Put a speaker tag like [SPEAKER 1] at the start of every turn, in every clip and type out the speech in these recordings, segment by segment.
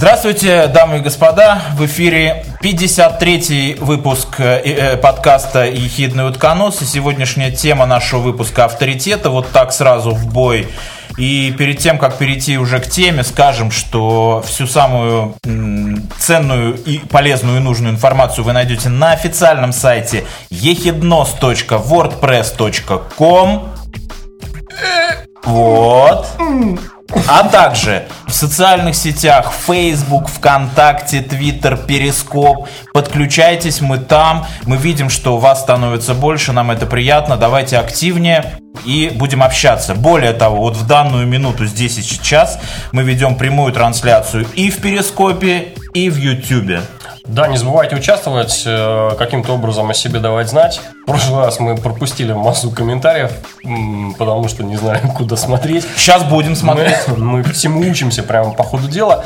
[SPEAKER 1] Здравствуйте, дамы и господа. В эфире 53-й выпуск э, э, подкаста «Ехидный утконос». И сегодняшняя тема нашего выпуска «Авторитета». Вот так сразу в бой. И перед тем, как перейти уже к теме, скажем, что всю самую ценную и полезную и нужную информацию вы найдете на официальном сайте ehidnos.wordpress.com Вот. А также в социальных сетях Facebook, ВКонтакте, Twitter, Перископ. Подключайтесь, мы там. Мы видим, что у вас становится больше, нам это приятно. Давайте активнее и будем общаться. Более того, вот в данную минуту, здесь и сейчас, мы ведем прямую трансляцию и в Перископе, и в Ютубе.
[SPEAKER 2] Да, не забывайте участвовать, э, каким-то образом о себе давать знать. В прошлый раз мы пропустили массу комментариев, потому что не знаем, куда смотреть.
[SPEAKER 1] Сейчас будем смотреть.
[SPEAKER 2] Мы, мы всему учимся прямо по ходу дела.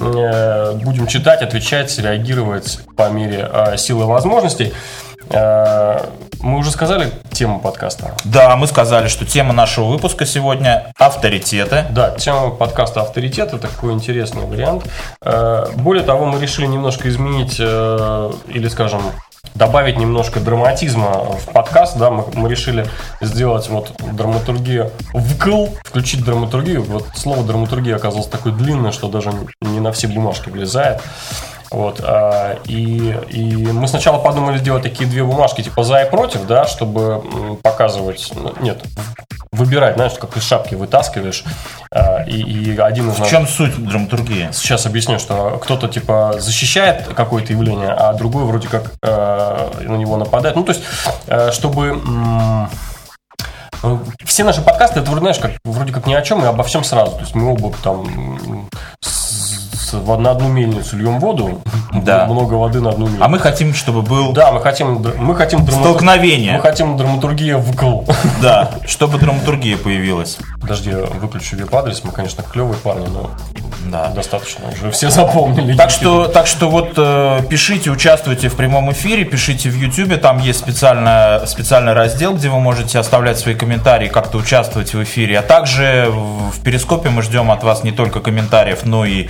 [SPEAKER 2] Э, будем читать, отвечать, реагировать по мере э, силы возможностей. Э, мы уже сказали тему подкаста.
[SPEAKER 1] Да, мы сказали, что тема нашего выпуска сегодня авторитеты.
[SPEAKER 2] Да, тема подкаста авторитеты такой интересный вариант. Э, более того, мы решили немножко изменить э, или, скажем, добавить немножко драматизма в подкаст, да, мы, мы решили сделать вот драматургию вкл, включить драматургию. Вот слово драматургия оказалось такое длинное, что даже не на все бумажки влезает. Вот, а, и, и мы сначала подумали сделать такие две бумажки, типа за и против, да, чтобы показывать, ну, нет, выбирать, знаешь, как из шапки вытаскиваешь. А, и, и один из
[SPEAKER 1] В чем суть драматургии?
[SPEAKER 2] Сейчас объясню, что кто-то типа защищает какое-то явление, а другой вроде как э, на него нападает. Ну, то есть, э, чтобы все наши подкасты, это, знаешь, как, вроде как ни о чем и обо всем сразу. То есть мы оба там в, на одну мельницу льем воду,
[SPEAKER 1] да.
[SPEAKER 2] много воды на одну мельницу.
[SPEAKER 1] А мы хотим, чтобы был...
[SPEAKER 2] Да, мы хотим, мы хотим
[SPEAKER 1] драматур... столкновение.
[SPEAKER 2] Мы хотим драматургия вкл.
[SPEAKER 1] Да, чтобы драматургия появилась.
[SPEAKER 2] Подожди, выключу веб-адрес. Мы, конечно, клевые парни, но да. достаточно уже все запомнили.
[SPEAKER 1] Так что, так что вот э, пишите, участвуйте в прямом эфире, пишите в YouTube, там есть специально, специальный раздел, где вы можете оставлять свои комментарии, как-то участвовать в эфире. А также в, в Перископе мы ждем от вас не только комментариев, но и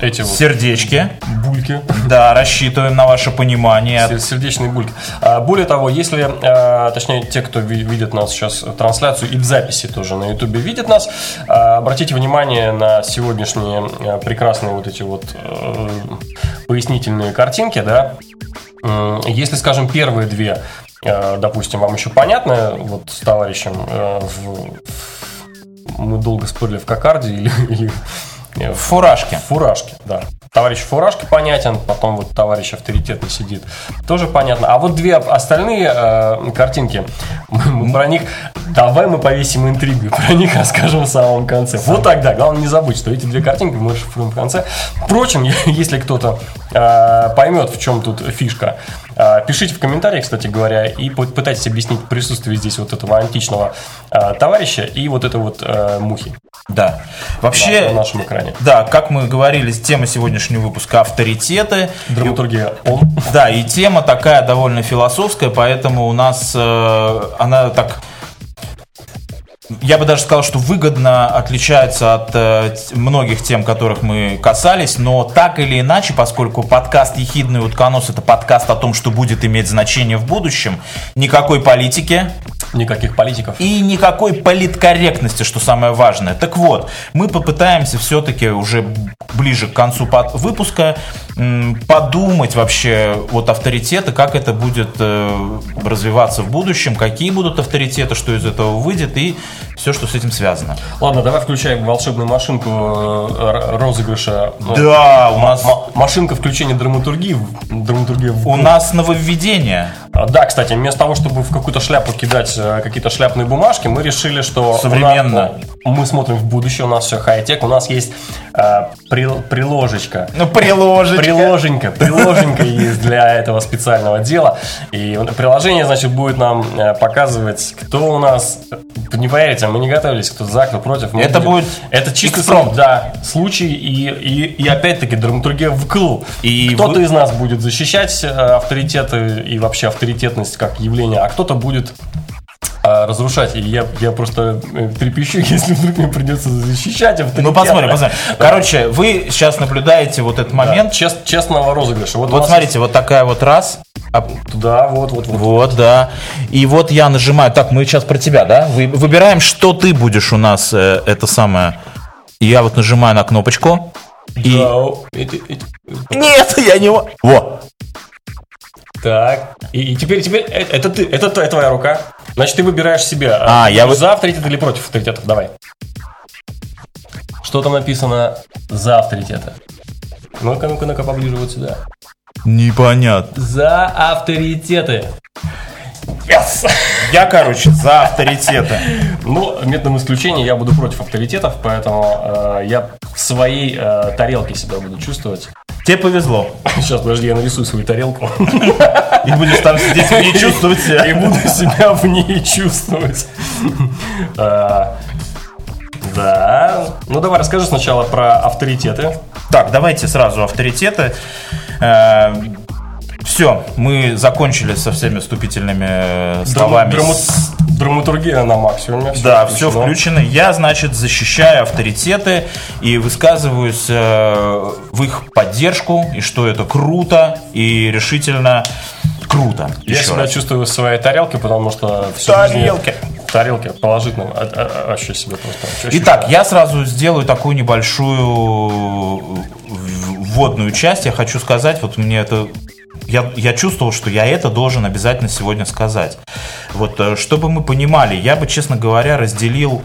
[SPEAKER 1] эти вот сердечки.
[SPEAKER 2] Бульки.
[SPEAKER 1] Да, рассчитываем на ваше понимание.
[SPEAKER 2] Сердечные бульки. А, более того, если, а, точнее, те, кто видит нас сейчас трансляцию и в записи тоже на YouTube видят нас, а, обратите внимание на сегодняшние прекрасные вот эти вот э, пояснительные картинки, да. Если, скажем, первые две, э, допустим, вам еще понятно, вот с товарищем э, в, мы долго спорили в кокарде или, или
[SPEAKER 1] в фуражке.
[SPEAKER 2] В фуражке, да. Товарищ в фуражке понятен, потом вот товарищ авторитетный сидит. Тоже понятно. А вот две остальные э, картинки, мы про них, давай мы повесим интригу, про них расскажем в самом конце. Вот тогда, главное не забыть, что эти две картинки мы шифруем в конце. Впрочем, если кто-то э, поймет, в чем тут фишка, э, пишите в комментариях, кстати говоря, и пытайтесь объяснить присутствие здесь вот этого античного э, товарища и вот этой вот э, мухи.
[SPEAKER 1] Да. Вообще,
[SPEAKER 2] на, на нашем экране.
[SPEAKER 1] Да, как мы говорили, тема сегодняшнего выпуска авторитеты.
[SPEAKER 2] Драматургия
[SPEAKER 1] он. Да, и тема такая довольно философская, поэтому у нас э, она так я бы даже сказал, что выгодно отличается от э, многих тем, которых мы касались, но так или иначе, поскольку подкаст «Ехидный утконос» — это подкаст о том, что будет иметь значение в будущем, никакой политики,
[SPEAKER 2] Никаких политиков.
[SPEAKER 1] И никакой политкорректности, что самое важное. Так вот, мы попытаемся все-таки уже ближе к концу выпуска подумать вообще вот авторитеты, как это будет э, развиваться в будущем, какие будут авторитеты, что из этого выйдет и все, что с этим связано.
[SPEAKER 2] Ладно, давай включаем волшебную машинку э, розыгрыша.
[SPEAKER 1] Ну, да, у нас...
[SPEAKER 2] Машинка включения драматургии. драматургии
[SPEAKER 1] у нас нововведение.
[SPEAKER 2] А, да, кстати, вместо того, чтобы в какую-то шляпу кидать э, какие-то шляпные бумажки, мы решили, что...
[SPEAKER 1] Современно.
[SPEAKER 2] Нас, мы смотрим в будущее, у нас все хай-тек, у нас есть э, при, приложечка.
[SPEAKER 1] Ну, приложечка.
[SPEAKER 2] Приложенька, приложенька есть для этого специального дела. И приложение, значит, будет нам э, показывать, кто у нас... Не поверите, мы не готовились, кто за, кто против. Мы
[SPEAKER 1] это будем... будет...
[SPEAKER 2] Это чисто срок, да, случай и, и, и опять-таки драматургия в клу. И Кто-то вы... из нас будет защищать э, авторитеты и вообще авторитетность как явление, а кто-то будет а, разрушать. И я, я просто э, трепещу, если вдруг мне придется защищать авторитет.
[SPEAKER 1] Ну, посмотрим, посмотрим. Короче, вы сейчас наблюдаете вот этот момент.
[SPEAKER 2] Чест, честного розыгрыша.
[SPEAKER 1] Вот, вот смотрите, вот такая вот раз. а-
[SPEAKER 2] есть- Да, вот, вот, вот.
[SPEAKER 1] Вот, да. И вот я нажимаю. Так, мы сейчас про тебя, да? Вы- Выбираем, что ты будешь у нас, э, это самое. Я вот нажимаю на кнопочку. И...
[SPEAKER 2] Да, о, эти- эти-
[SPEAKER 1] Нет, я не... Во!
[SPEAKER 2] Так. И, и теперь, теперь э, это ты, это, т- твоя рука. Значит, ты выбираешь себя.
[SPEAKER 1] А,
[SPEAKER 2] ты
[SPEAKER 1] я вы-
[SPEAKER 2] за авторитет или против авторитетов? Давай. Что там написано за авторитеты? Ну-ка, ну-ка, ну-ка, поближе вот сюда.
[SPEAKER 1] Непонятно.
[SPEAKER 2] За авторитеты. Yes!
[SPEAKER 1] Я, короче, за авторитеты.
[SPEAKER 2] Ну, методом исключения я буду против авторитетов, поэтому э, я в своей э, тарелке себя буду чувствовать.
[SPEAKER 1] Тебе повезло.
[SPEAKER 2] Сейчас, подожди, я нарисую свою тарелку.
[SPEAKER 1] И будешь там сидеть и не чувствовать
[SPEAKER 2] И
[SPEAKER 1] себя.
[SPEAKER 2] буду себя в ней чувствовать. А, Да. Ну, давай расскажи сначала про авторитеты.
[SPEAKER 1] Так, давайте сразу авторитеты. Все, мы закончили со всеми вступительными э, словами.
[SPEAKER 2] Драма- Драматургия на максимуме. всё
[SPEAKER 1] Да, все
[SPEAKER 2] включено.
[SPEAKER 1] включено. Я, значит, защищаю авторитеты и высказываюсь э, в их поддержку, и что это круто, и решительно круто.
[SPEAKER 2] Я
[SPEAKER 1] Еще
[SPEAKER 2] себя
[SPEAKER 1] раз.
[SPEAKER 2] чувствую в своей тарелке, потому что
[SPEAKER 1] Тарелке.
[SPEAKER 2] Тарелке, положительно. А- а- а- Вообще себе просто. вообще
[SPEAKER 1] Итак, я сразу сделаю такую небольшую вводную часть. Я хочу сказать, вот мне это... Я, я чувствовал, что я это должен обязательно сегодня сказать. Вот, э, чтобы мы понимали, я бы, честно говоря, разделил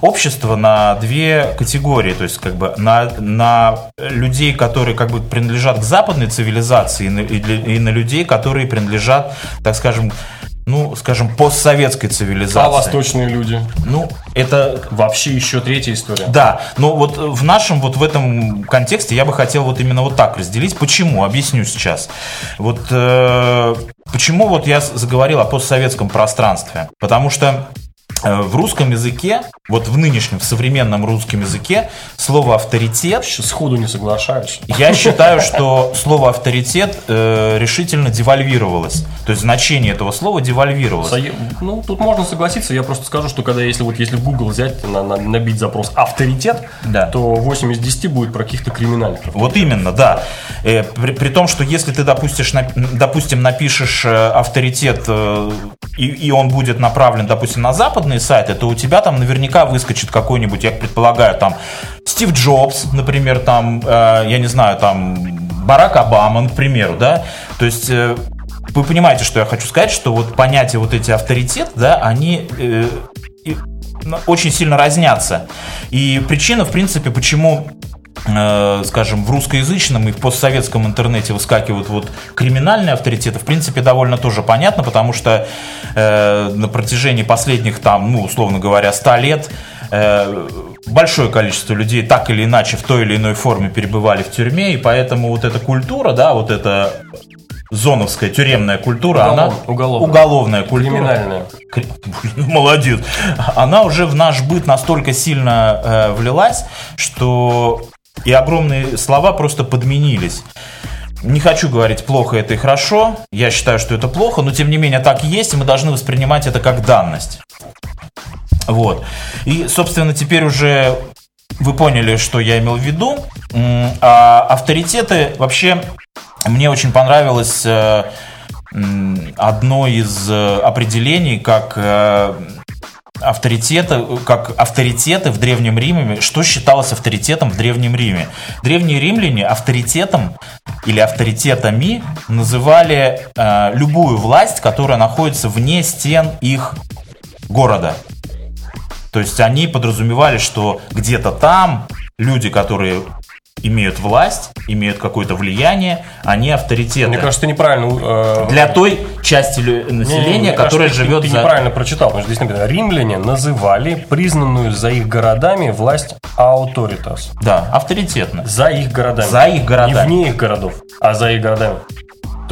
[SPEAKER 1] общество на две категории. То есть, как бы, на, на людей, которые как бы принадлежат к западной цивилизации, и на, и для- и на людей, которые принадлежат, так скажем, ну, скажем, постсоветской цивилизации.
[SPEAKER 2] А восточные люди?
[SPEAKER 1] Ну, это
[SPEAKER 2] Вообще еще третья история.
[SPEAKER 1] да, но вот в нашем вот в этом контексте я бы хотел вот именно вот так разделить. Почему? Объясню сейчас. Вот э, почему вот я заговорил о постсоветском пространстве? Потому что в русском языке, вот в нынешнем, в современном русском языке, слово авторитет
[SPEAKER 2] Сейчас сходу не соглашаюсь.
[SPEAKER 1] я считаю, что слово авторитет э, решительно девальвировалось. То есть значение этого слова девальвировалось.
[SPEAKER 2] Ну, тут можно согласиться. Я просто скажу, что когда если вот если в Google взять, на- на- набить запрос авторитет,
[SPEAKER 1] Да.
[SPEAKER 2] то 8 из 10 будет про каких-то криминальных.
[SPEAKER 1] Вот именно, да. Э, при, при том, что если ты, допустишь, на- допустим, напишешь э, авторитет, э, и, и он будет направлен, допустим, на западные сайты, то у тебя там наверняка выскочит какой-нибудь, я предполагаю, там Стив Джобс, например, там, э, я не знаю, там Барак Обама, к примеру, да. То есть э, вы понимаете, что я хочу сказать, что вот понятия вот эти авторитет, да, они э, ну, очень сильно разнятся. И причина, в принципе, почему скажем, в русскоязычном и в постсоветском интернете выскакивают вот криминальные авторитеты, в принципе, довольно тоже понятно, потому что э, на протяжении последних, там, ну, условно говоря, 100 лет э, большое количество людей так или иначе в той или иной форме перебывали в тюрьме, и поэтому вот эта культура, да, вот эта зоновская тюремная культура, она
[SPEAKER 2] Уголов- уголовная.
[SPEAKER 1] уголовная культура,
[SPEAKER 2] Криминальная.
[SPEAKER 1] Кри- Блин, молодец. Она уже в наш быт настолько сильно э, влилась, что и огромные слова просто подменились. Не хочу говорить, плохо это и хорошо. Я считаю, что это плохо, но тем не менее так и есть, и мы должны воспринимать это как данность. Вот. И, собственно, теперь уже вы поняли, что я имел в виду. А авторитеты вообще мне очень понравилось э, одно из э, определений, как э, авторитеты, как авторитеты в Древнем Риме, что считалось авторитетом в Древнем Риме. Древние римляне авторитетом или авторитетами называли э, любую власть, которая находится вне стен их города. То есть они подразумевали, что где-то там люди, которые имеют власть, имеют какое-то влияние, они авторитеты.
[SPEAKER 2] Мне кажется, ты неправильно... э,
[SPEAKER 1] Для той части
[SPEAKER 2] не,
[SPEAKER 1] населения, которая
[SPEAKER 2] кажется, ты-
[SPEAKER 1] живет
[SPEAKER 2] ты,
[SPEAKER 1] за...
[SPEAKER 2] неправильно прочитал, потому что здесь написано, римляне называли признанную за их городами власть autoritas.
[SPEAKER 1] Да, авторитетно.
[SPEAKER 2] За их городами.
[SPEAKER 1] За их городами.
[SPEAKER 2] Не вне их городов, а за их городами.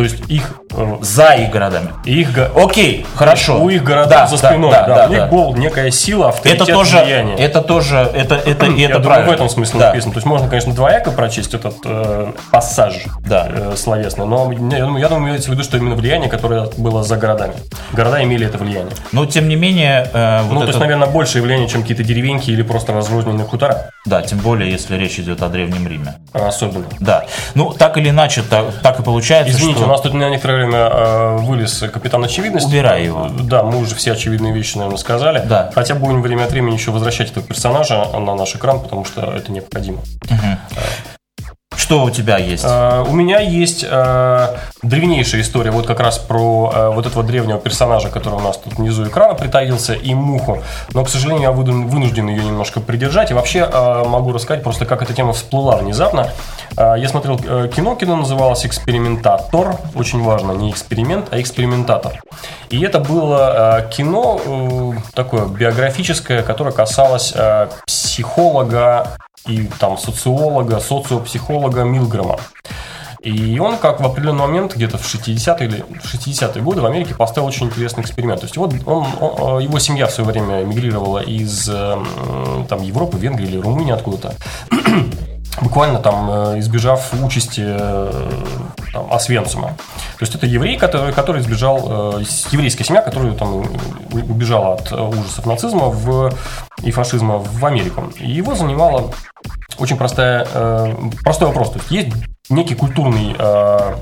[SPEAKER 2] То есть их
[SPEAKER 1] За их городами.
[SPEAKER 2] Их го-
[SPEAKER 1] Окей, хорошо.
[SPEAKER 2] У их городов
[SPEAKER 1] Да,
[SPEAKER 2] за спиной,
[SPEAKER 1] да,
[SPEAKER 2] да,
[SPEAKER 1] да,
[SPEAKER 2] у них
[SPEAKER 1] да.
[SPEAKER 2] был некая сила, авторитет,
[SPEAKER 1] Это тоже,
[SPEAKER 2] влияние.
[SPEAKER 1] это тоже, это, это,
[SPEAKER 2] Я
[SPEAKER 1] это
[SPEAKER 2] думаю,
[SPEAKER 1] правильно.
[SPEAKER 2] в этом смысле
[SPEAKER 1] Да.
[SPEAKER 2] написано. То есть можно, конечно, двояко прочесть этот э, пассаж
[SPEAKER 1] Да.
[SPEAKER 2] э, словесный, но я думаю, я думаю, имеется в виду, что именно влияние, которое было за городами. Города имели это влияние.
[SPEAKER 1] Но тем не менее, э, вот
[SPEAKER 2] ну, то
[SPEAKER 1] это-
[SPEAKER 2] есть, наверное, большее влияние, чем какие-то деревеньки или просто разрозненные хутора.
[SPEAKER 1] да, тем более, если речь идет о древнем Риме.
[SPEAKER 2] Особенно.
[SPEAKER 1] Да. Ну, так или иначе, так, так и получается,
[SPEAKER 2] Извините,
[SPEAKER 1] что...
[SPEAKER 2] у нас тут на некоторое время э, вылез капитан очевидности.
[SPEAKER 1] Убирай его.
[SPEAKER 2] Да, мы уже все очевидные вещи, наверное, сказали.
[SPEAKER 1] Да.
[SPEAKER 2] Хотя будем время от времени еще возвращать этого персонажа на наш экран, потому что это необходимо.
[SPEAKER 1] Что у тебя есть?
[SPEAKER 2] Э, У меня есть э, древнейшая история, вот как раз про э, вот этого древнего персонажа, который у нас тут внизу экрана притаился, и муху. Но, к сожалению, я выду- вынужден ее немножко придержать. И вообще э, могу рассказать просто, как эта тема всплыла внезапно. Э, Я смотрел э, кино, кино называлось «Экспериментатор». Очень важно, не эксперимент, а экспериментатор. И это было э, кино э, такое биографическое, которое касалось э, психолога и там социолога, социопсихолога Милгрэма. И он, как в определенный момент, где-то в 60-е или в 60-е годы в Америке поставил очень интересный эксперимент. То есть вот он, он- его семья в свое время эмигрировала из э, м, там, Европы, Венгрии или Румынии откуда-то. Буквально там э, избежав участи э, там, Освенцима. То есть это еврей, который, который избежал, э, еврейская семья, которая там убежала от э, ужасов нацизма в, и фашизма в Америку. И его занимала очень простая, э, простой вопрос. То есть есть некий культурный э,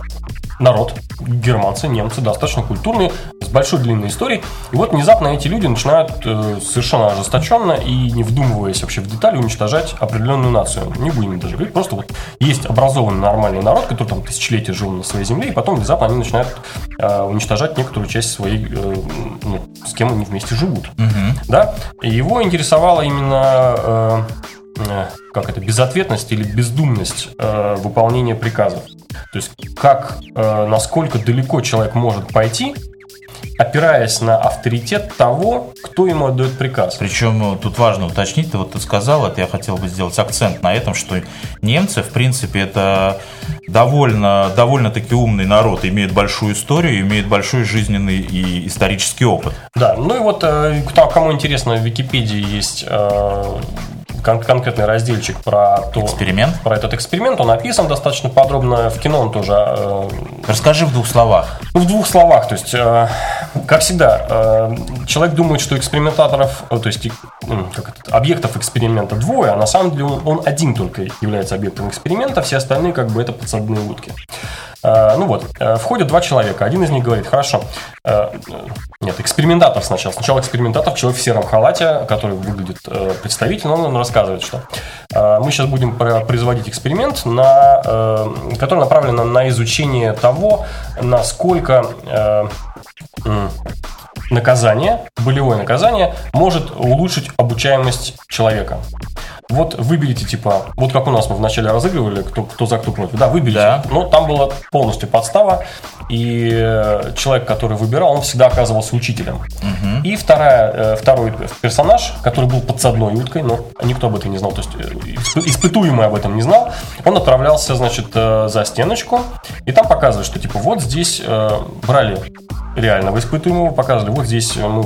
[SPEAKER 2] народ, германцы, немцы, достаточно культурные, с большой длинной историей. И вот внезапно эти люди начинают э, совершенно ожесточенно и не вдумываясь вообще в детали уничтожать определенную нацию. Не будем даже говорить, просто вот есть образованный нормальный народ, который там тысячелетия жил на своей земле, и потом внезапно они начинают э, уничтожать некоторую часть своей, э, ну, с кем они вместе живут. Да? И его интересовала именно э, э, как это, безответность или бездумность э, выполнения приказов. То есть как, э, насколько далеко человек может пойти, опираясь на авторитет того, кто ему отдает приказ.
[SPEAKER 1] Причем ну, тут важно уточнить, ты вот ты сказал это, я хотел бы сделать акцент на этом, что немцы, в принципе, это довольно, довольно-таки умный народ, имеет большую историю, имеет большой жизненный и исторический опыт.
[SPEAKER 2] Да, ну и вот э, кому интересно, в Википедии есть э, кон- конкретный разделчик про то,
[SPEAKER 1] Эксперимент.
[SPEAKER 2] про этот эксперимент. Он описан достаточно подробно. В кино он тоже э,
[SPEAKER 1] Расскажи в двух словах.
[SPEAKER 2] Ну, в двух словах, то есть, э, как всегда, э, человек думает, что экспериментаторов, э, то есть, э, как это, объектов эксперимента двое, а на самом деле он, он один только является объектом эксперимента, все остальные как бы это подсадные утки. Э, ну вот, э, входят два человека, один из них говорит, хорошо, э, нет, экспериментатор сначала, сначала экспериментатор, человек в сером халате, который выглядит представительно, он рассказывает, что мы сейчас будем про- производить эксперимент, на, который направлен на- изучение того, насколько наказание, болевое наказание, может улучшить обучаемость человека. Вот выберите, типа, вот как у нас мы вначале разыгрывали, кто, кто за кто против. Да, выберите.
[SPEAKER 1] Да.
[SPEAKER 2] Но там была полностью подстава, и э, человек, который выбирал, он всегда оказывался учителем. И вторая, э, второй персонаж, который был подсадной уткой, но никто об этом не знал, то есть э, испы- испытуемый об этом не знал, он отправлялся, значит, за стеночку, и там показывает, что, типа, вот здесь брали реального испытуемого, показывали, вот здесь мы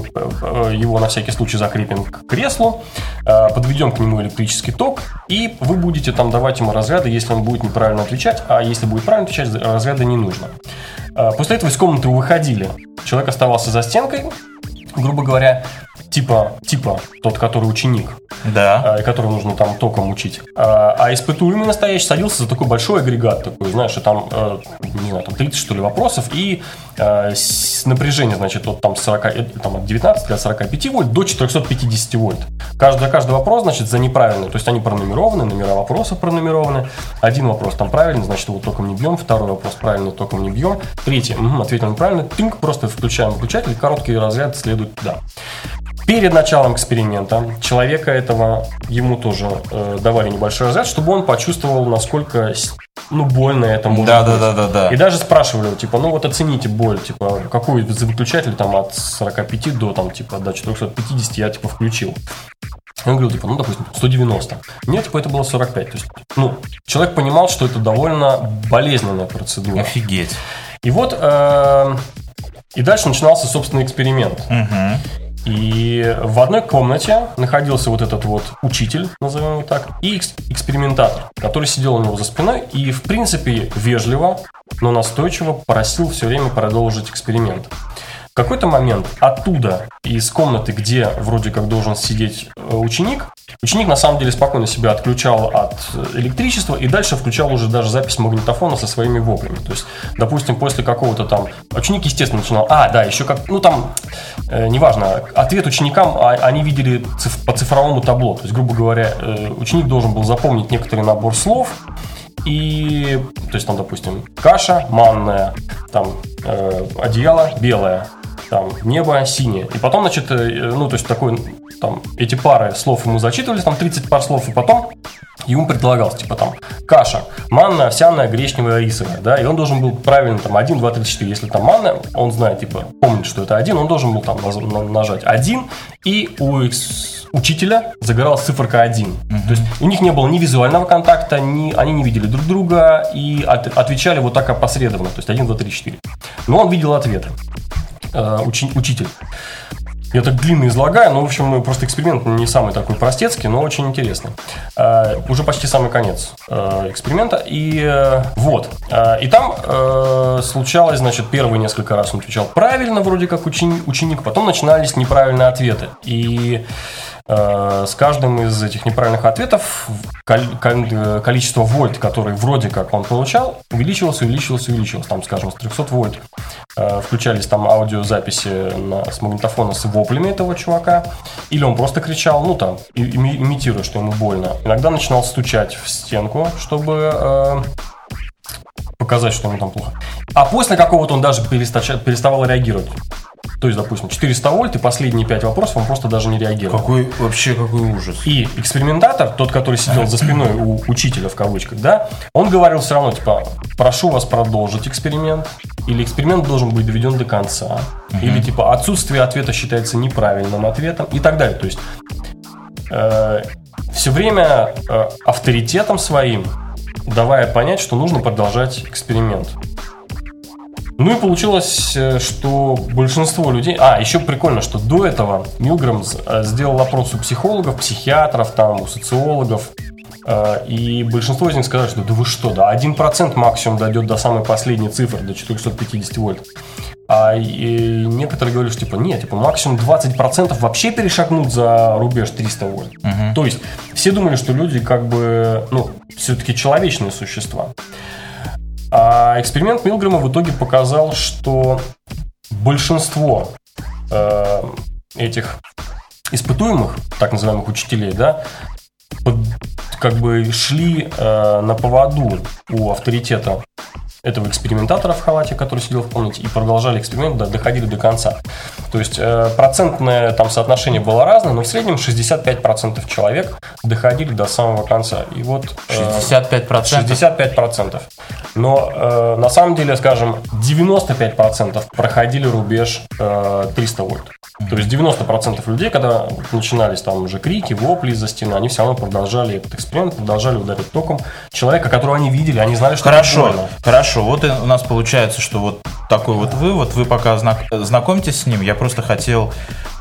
[SPEAKER 2] его на всякий случай закрепим к креслу, подведем к нему электрический ток, и вы будете там давать ему разряды, если он будет неправильно отвечать, а если будет правильно отвечать, разряда не нужно. Э, После этого из комнаты выходили. Человек оставался за стенкой, грубо говоря, типа, типа тот, который ученик,
[SPEAKER 1] Да.
[SPEAKER 2] э, которого нужно там током учить. А, а испытуемый настоящий садился за такой большой агрегат, такой, знаешь, и там, э, не знаю, там 30 что ли вопросов, и э, с- напряжение, значит, от там 40, э, там, от 19 до 45 вольт до 450 вольт. Каждый, каждый вопрос, значит, за неправильный, то есть они пронумерованы, номера вопросов пронумерованы. Один вопрос там правильный, значит, его током не бьем, второй вопрос правильный, током не бьем, третий, угу, ответил неправильно, тынк, просто включаем выключатель, короткий разряд следует туда. Перед началом эксперимента человека этого ему тоже э, давали небольшой разряд, чтобы он почувствовал, насколько ну, больно это может
[SPEAKER 1] Да,
[SPEAKER 2] быть.
[SPEAKER 1] да, да, да,
[SPEAKER 2] И
[SPEAKER 1] да.
[SPEAKER 2] даже спрашивали, его, типа, ну вот оцените боль, типа, какой выключатель там от 45 до там, типа, до 450 я типа включил. И Он говорил, типа, ну, допустим, 190. Нет, типа, это было 45. То есть, ну, человек понимал, что это довольно болезненная процедура.
[SPEAKER 1] Офигеть.
[SPEAKER 2] И вот, э, и дальше начинался, собственно, эксперимент. И в одной комнате находился вот этот вот учитель, назовем его так, и экс- экспериментатор, который сидел у него за спиной и, в принципе, вежливо, но настойчиво просил все время продолжить эксперимент. В какой-то момент оттуда, из комнаты, где вроде как должен сидеть э, ученик, ученик на самом деле спокойно себя отключал от э, электричества и дальше включал уже даже запись магнитофона со своими воплями. То есть, допустим, после какого-то там... Ученик, естественно, начинал... А, да, еще как... Ну, там, э, неважно, ответ ученикам а, они видели циф- по цифровому табло. То есть, грубо говоря, э, ученик должен был запомнить некоторый набор слов, и, то есть там, допустим, каша манная, там э, одеяло белое, там небо синее. И потом, значит, э, ну, то есть такой, там, эти пары слов ему зачитывались, там 30 пар слов, и потом ему предлагалось, типа там, каша, манная, овсяная, гречневая, рисовая, да, и он должен был правильно там 1, 2, 3, 4. Если там манная, он знает, типа, помнит, что это один, он должен был там нажать один, и у учителя загоралась циферка 1. То есть у них не было ни визуального контакта, ни, они не видели друг друга и от- отвечали вот так опосредованно, то есть 1, 2, 3, 4. Но он видел ответы, э, учи- учитель. Я так длинно излагаю, но, в общем, просто эксперимент не самый такой простецкий, но очень интересный. Э, уже почти самый конец э, эксперимента. И э, вот. Э, и там э, случалось, значит, первые несколько раз он отвечал правильно, вроде как учени- ученик, потом начинались неправильные ответы. И э, с каждым из этих неправильных ответов кол- кол- э, количество вольт, которые вроде как он получал, увеличивалось, увеличивалось, увеличивалось. Там, скажем, с 300 вольт э, включались там аудиозаписи с магнитофона с воплями этого чувака, или он просто кричал, ну там, имитируя, что ему больно. Иногда начинал стучать в стенку, чтобы э, показать, что ему там плохо. А после какого-то он даже переставал реагировать. То есть, допустим, 400 вольт и последние 5 вопросов он просто даже не реагировал.
[SPEAKER 1] Какой вообще какой ужас.
[SPEAKER 2] И экспериментатор, тот, который сидел за спиной у учителя в кавычках, да, он говорил все равно, типа, прошу вас продолжить эксперимент, или эксперимент должен быть доведен до конца, или типа отсутствие ответа считается неправильным ответом и так далее. То есть все время э, авторитетом своим давая понять, что нужно продолжать эксперимент. Ну и получилось, э, что большинство людей... А, еще прикольно, что до этого Милграм э, сделал опрос у психологов, психиатров, там, у социологов. э, И большинство из них сказали, что да вы что, да, 1% максимум дойдет до самой последней цифры, до 450 вольт. А и некоторые говорили, что типа нет, типа максимум 20% вообще перешагнут за рубеж 300 вольт. То есть все думали, что люди как бы, ну, все-таки человечные существа. А эксперимент Милгрэма в итоге показал, что большинство э, этих испытуемых, так называемых учителей, да, под- как бы шли э, на поводу у авторитета этого экспериментатора в халате, который сидел в комнате, и продолжали эксперимент, да, доходили до конца. То есть э, процентное там соотношение было разное, но в среднем 65% человек доходили до самого конца. И вот э,
[SPEAKER 1] 65%.
[SPEAKER 2] 65%. Но э, на самом деле, скажем, 95% проходили рубеж э, 300 вольт. То есть 90% людей, когда начинались там уже крики, вопли из-за стены, они все равно продолжали этот эксперимент, продолжали ударить током человека, которого они видели, они знали, что это
[SPEAKER 1] Хорошо,
[SPEAKER 2] больно.
[SPEAKER 1] хорошо. Вот и у нас получается, что вот такой вот вывод. Вы пока знак- знакомьтесь с ним. Я просто хотел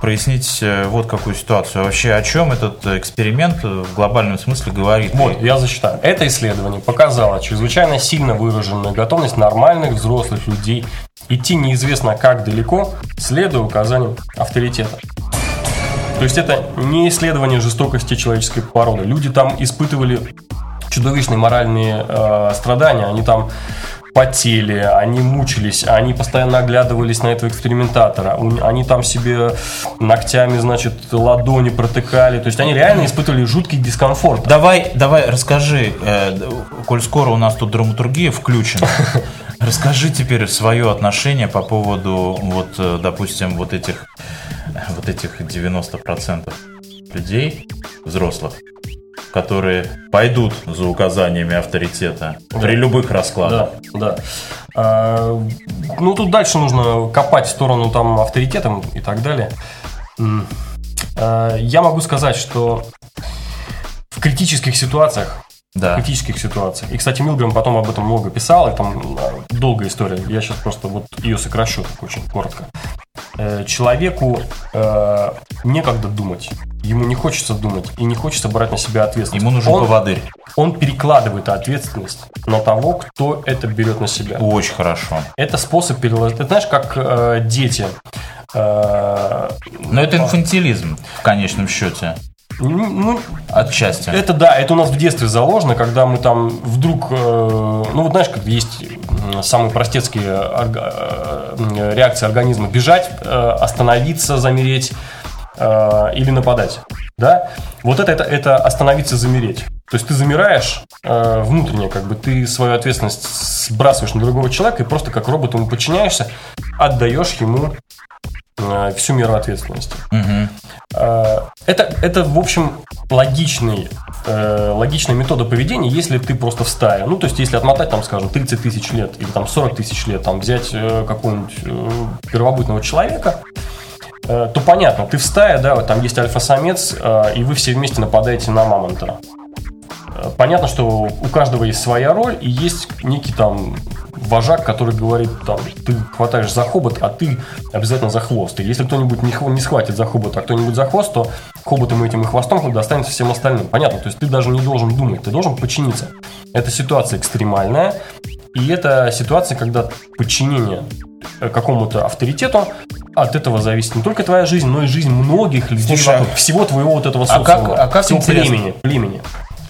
[SPEAKER 1] прояснить э, вот какую ситуацию. Вообще, о чем этот эксперимент в глобальном смысле говорит?
[SPEAKER 2] Вот, я зачитаю. Это исследование показало чрезвычайно сильно выраженную готовность нормальных взрослых людей идти неизвестно как далеко, следуя указаниям авторитета. То есть это не исследование жестокости человеческой породы. Люди там испытывали чудовищные моральные э, страдания. Они там потели, они мучились, они постоянно оглядывались на этого экспериментатора. Они там себе ногтями, значит, ладони протыкали. То есть они реально испытывали жуткий дискомфорт.
[SPEAKER 1] Давай, давай, расскажи, э, коль скоро у нас тут драматургия включена, расскажи теперь свое отношение по поводу, вот, э, допустим, вот этих, вот этих 90% людей, взрослых, которые пойдут за указаниями авторитета при любых раскладах.
[SPEAKER 2] Да, да. А, ну, тут дальше нужно копать в сторону там авторитетом и так далее. А, я могу сказать, что в критических ситуациях
[SPEAKER 1] Да.
[SPEAKER 2] критических ситуациях. И, кстати, Милграм потом об этом много писал, и там долгая история. Я сейчас просто вот ее сокращу так очень коротко. Э, Человеку э, некогда думать. Ему не хочется думать и не хочется брать на себя ответственность.
[SPEAKER 1] Ему нужен
[SPEAKER 2] он,
[SPEAKER 1] поводырь.
[SPEAKER 2] он перекладывает ответственность на того, кто это берет на себя.
[SPEAKER 1] Очень хорошо.
[SPEAKER 2] Это способ переложить. Ты знаешь, как э, дети. э,
[SPEAKER 1] Но это инфантилизм в конечном счете.
[SPEAKER 2] Ну,
[SPEAKER 1] Отчасти.
[SPEAKER 2] Это да, это у нас в детстве заложено, когда мы там вдруг, э, ну вот знаешь, как есть самые простецкие орга- э, реакции организма: бежать, э, остановиться, замереть э, или нападать, да? Вот это, это это остановиться, замереть. То есть ты замираешь э, внутренне, как бы ты свою ответственность сбрасываешь на другого человека и просто как робот ему подчиняешься, отдаешь ему всю меру ответственности. Э, Это, это, в общем, логичный, э, логичная метода поведения, если ты просто в стае. Ну, то есть, если отмотать, там, скажем, 30 тысяч лет или там 40 тысяч лет, там, взять э, какого-нибудь э, первобытного человека, э, то понятно, ты в стае, да, вот там есть альфа-самец, э, и вы все вместе нападаете на мамонта. Э, Понятно, что у каждого есть своя роль, и есть некий там вожак, который говорит, там, ты хватаешь за хобот, а ты обязательно за хвост. И если кто-нибудь не, не схватит за хобот, а кто-нибудь за хвост, то хоботом этим и хвостом достанется всем остальным. Понятно, то есть ты даже не должен думать, ты должен подчиниться. Это ситуация экстремальная, и это ситуация, когда подчинение э, какому-то авторитету от этого зависит не только твоя жизнь, но и жизнь многих людей,
[SPEAKER 1] Слушай, а-
[SPEAKER 2] вокруг, всего твоего вот этого
[SPEAKER 1] а
[SPEAKER 2] социума,
[SPEAKER 1] как- а как интересно.
[SPEAKER 2] племени, племени.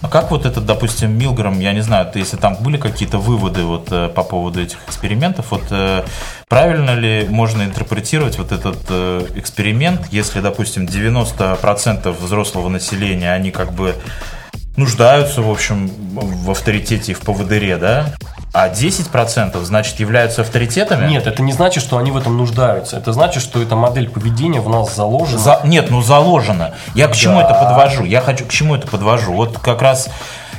[SPEAKER 1] А как вот этот, допустим, Милграм, я не знаю, ты, если там были какие-то выводы вот э, по поводу этих экспериментов, вот э, правильно ли можно интерпретировать вот этот э, эксперимент, если, допустим, 90% взрослого населения, они как бы нуждаются, в общем, в авторитете и в поводыре, да? А 10% значит являются авторитетами?
[SPEAKER 2] Нет, это не значит, что они в этом нуждаются. Это значит, что эта модель поведения в нас заложена.
[SPEAKER 1] За- нет, ну заложено. Я к чему
[SPEAKER 2] Да.
[SPEAKER 1] это подвожу? Я хочу к чему это подвожу. Вот как раз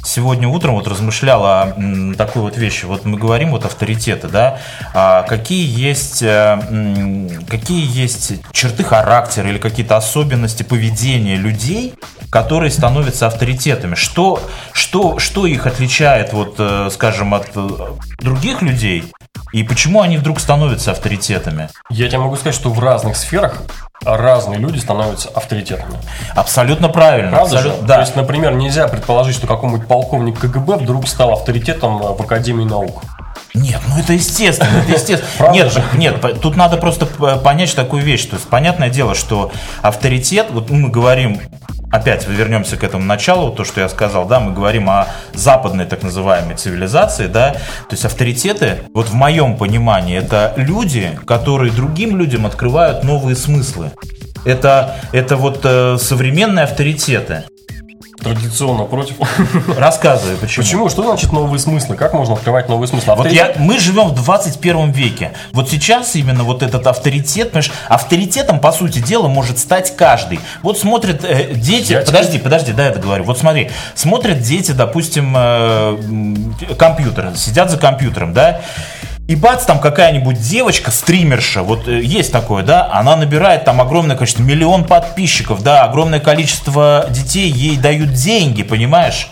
[SPEAKER 1] сегодня утром вот размышлял о такой вот вещи. Вот мы говорим вот авторитеты, да? А какие есть э, какие есть черты характера или какие-то особенности поведения людей, которые становятся авторитетами? Что что что их отличает вот, э, скажем, от э, других людей? И почему они вдруг становятся авторитетами?
[SPEAKER 2] Я тебе могу сказать, что в разных сферах разные люди становятся авторитетами.
[SPEAKER 1] Абсолютно правильно.
[SPEAKER 2] Правда
[SPEAKER 1] абсолютно,
[SPEAKER 2] же?
[SPEAKER 1] Да.
[SPEAKER 2] То есть, например, нельзя предположить, что какой-нибудь полковник КГБ вдруг стал авторитетом в Академии наук.
[SPEAKER 1] Нет, ну это естественно, это естественно. Нет, нет, тут надо просто понять такую вещь. То есть, понятное дело, что авторитет, вот мы говорим, опять вернемся к этому началу, то, что я сказал, да, мы говорим о западной так называемой цивилизации, да, то есть авторитеты, вот в моем понимании, это люди, которые другим людям открывают новые смыслы. Это, это вот э, современные авторитеты.
[SPEAKER 2] Традиционно против.
[SPEAKER 1] Рассказывай, почему.
[SPEAKER 2] Почему? Что значит новые смыслы? Как можно открывать новые смыслы?
[SPEAKER 1] Вот я, мы живем в 21 веке. Вот сейчас именно вот этот авторитет, понимаешь, авторитетом, по сути дела, может стать каждый. Вот смотрят э, дети,
[SPEAKER 2] Я тебе-
[SPEAKER 1] подожди, подожди, да, я договорю. Вот смотри, смотрят дети, допустим, э, компьютер, сидят за компьютером, да, и бац, там какая-нибудь девочка, стримерша, вот э, есть такое, да, она набирает там огромное количество, миллион подписчиков, да, огромное количество детей ей дают деньги, понимаешь?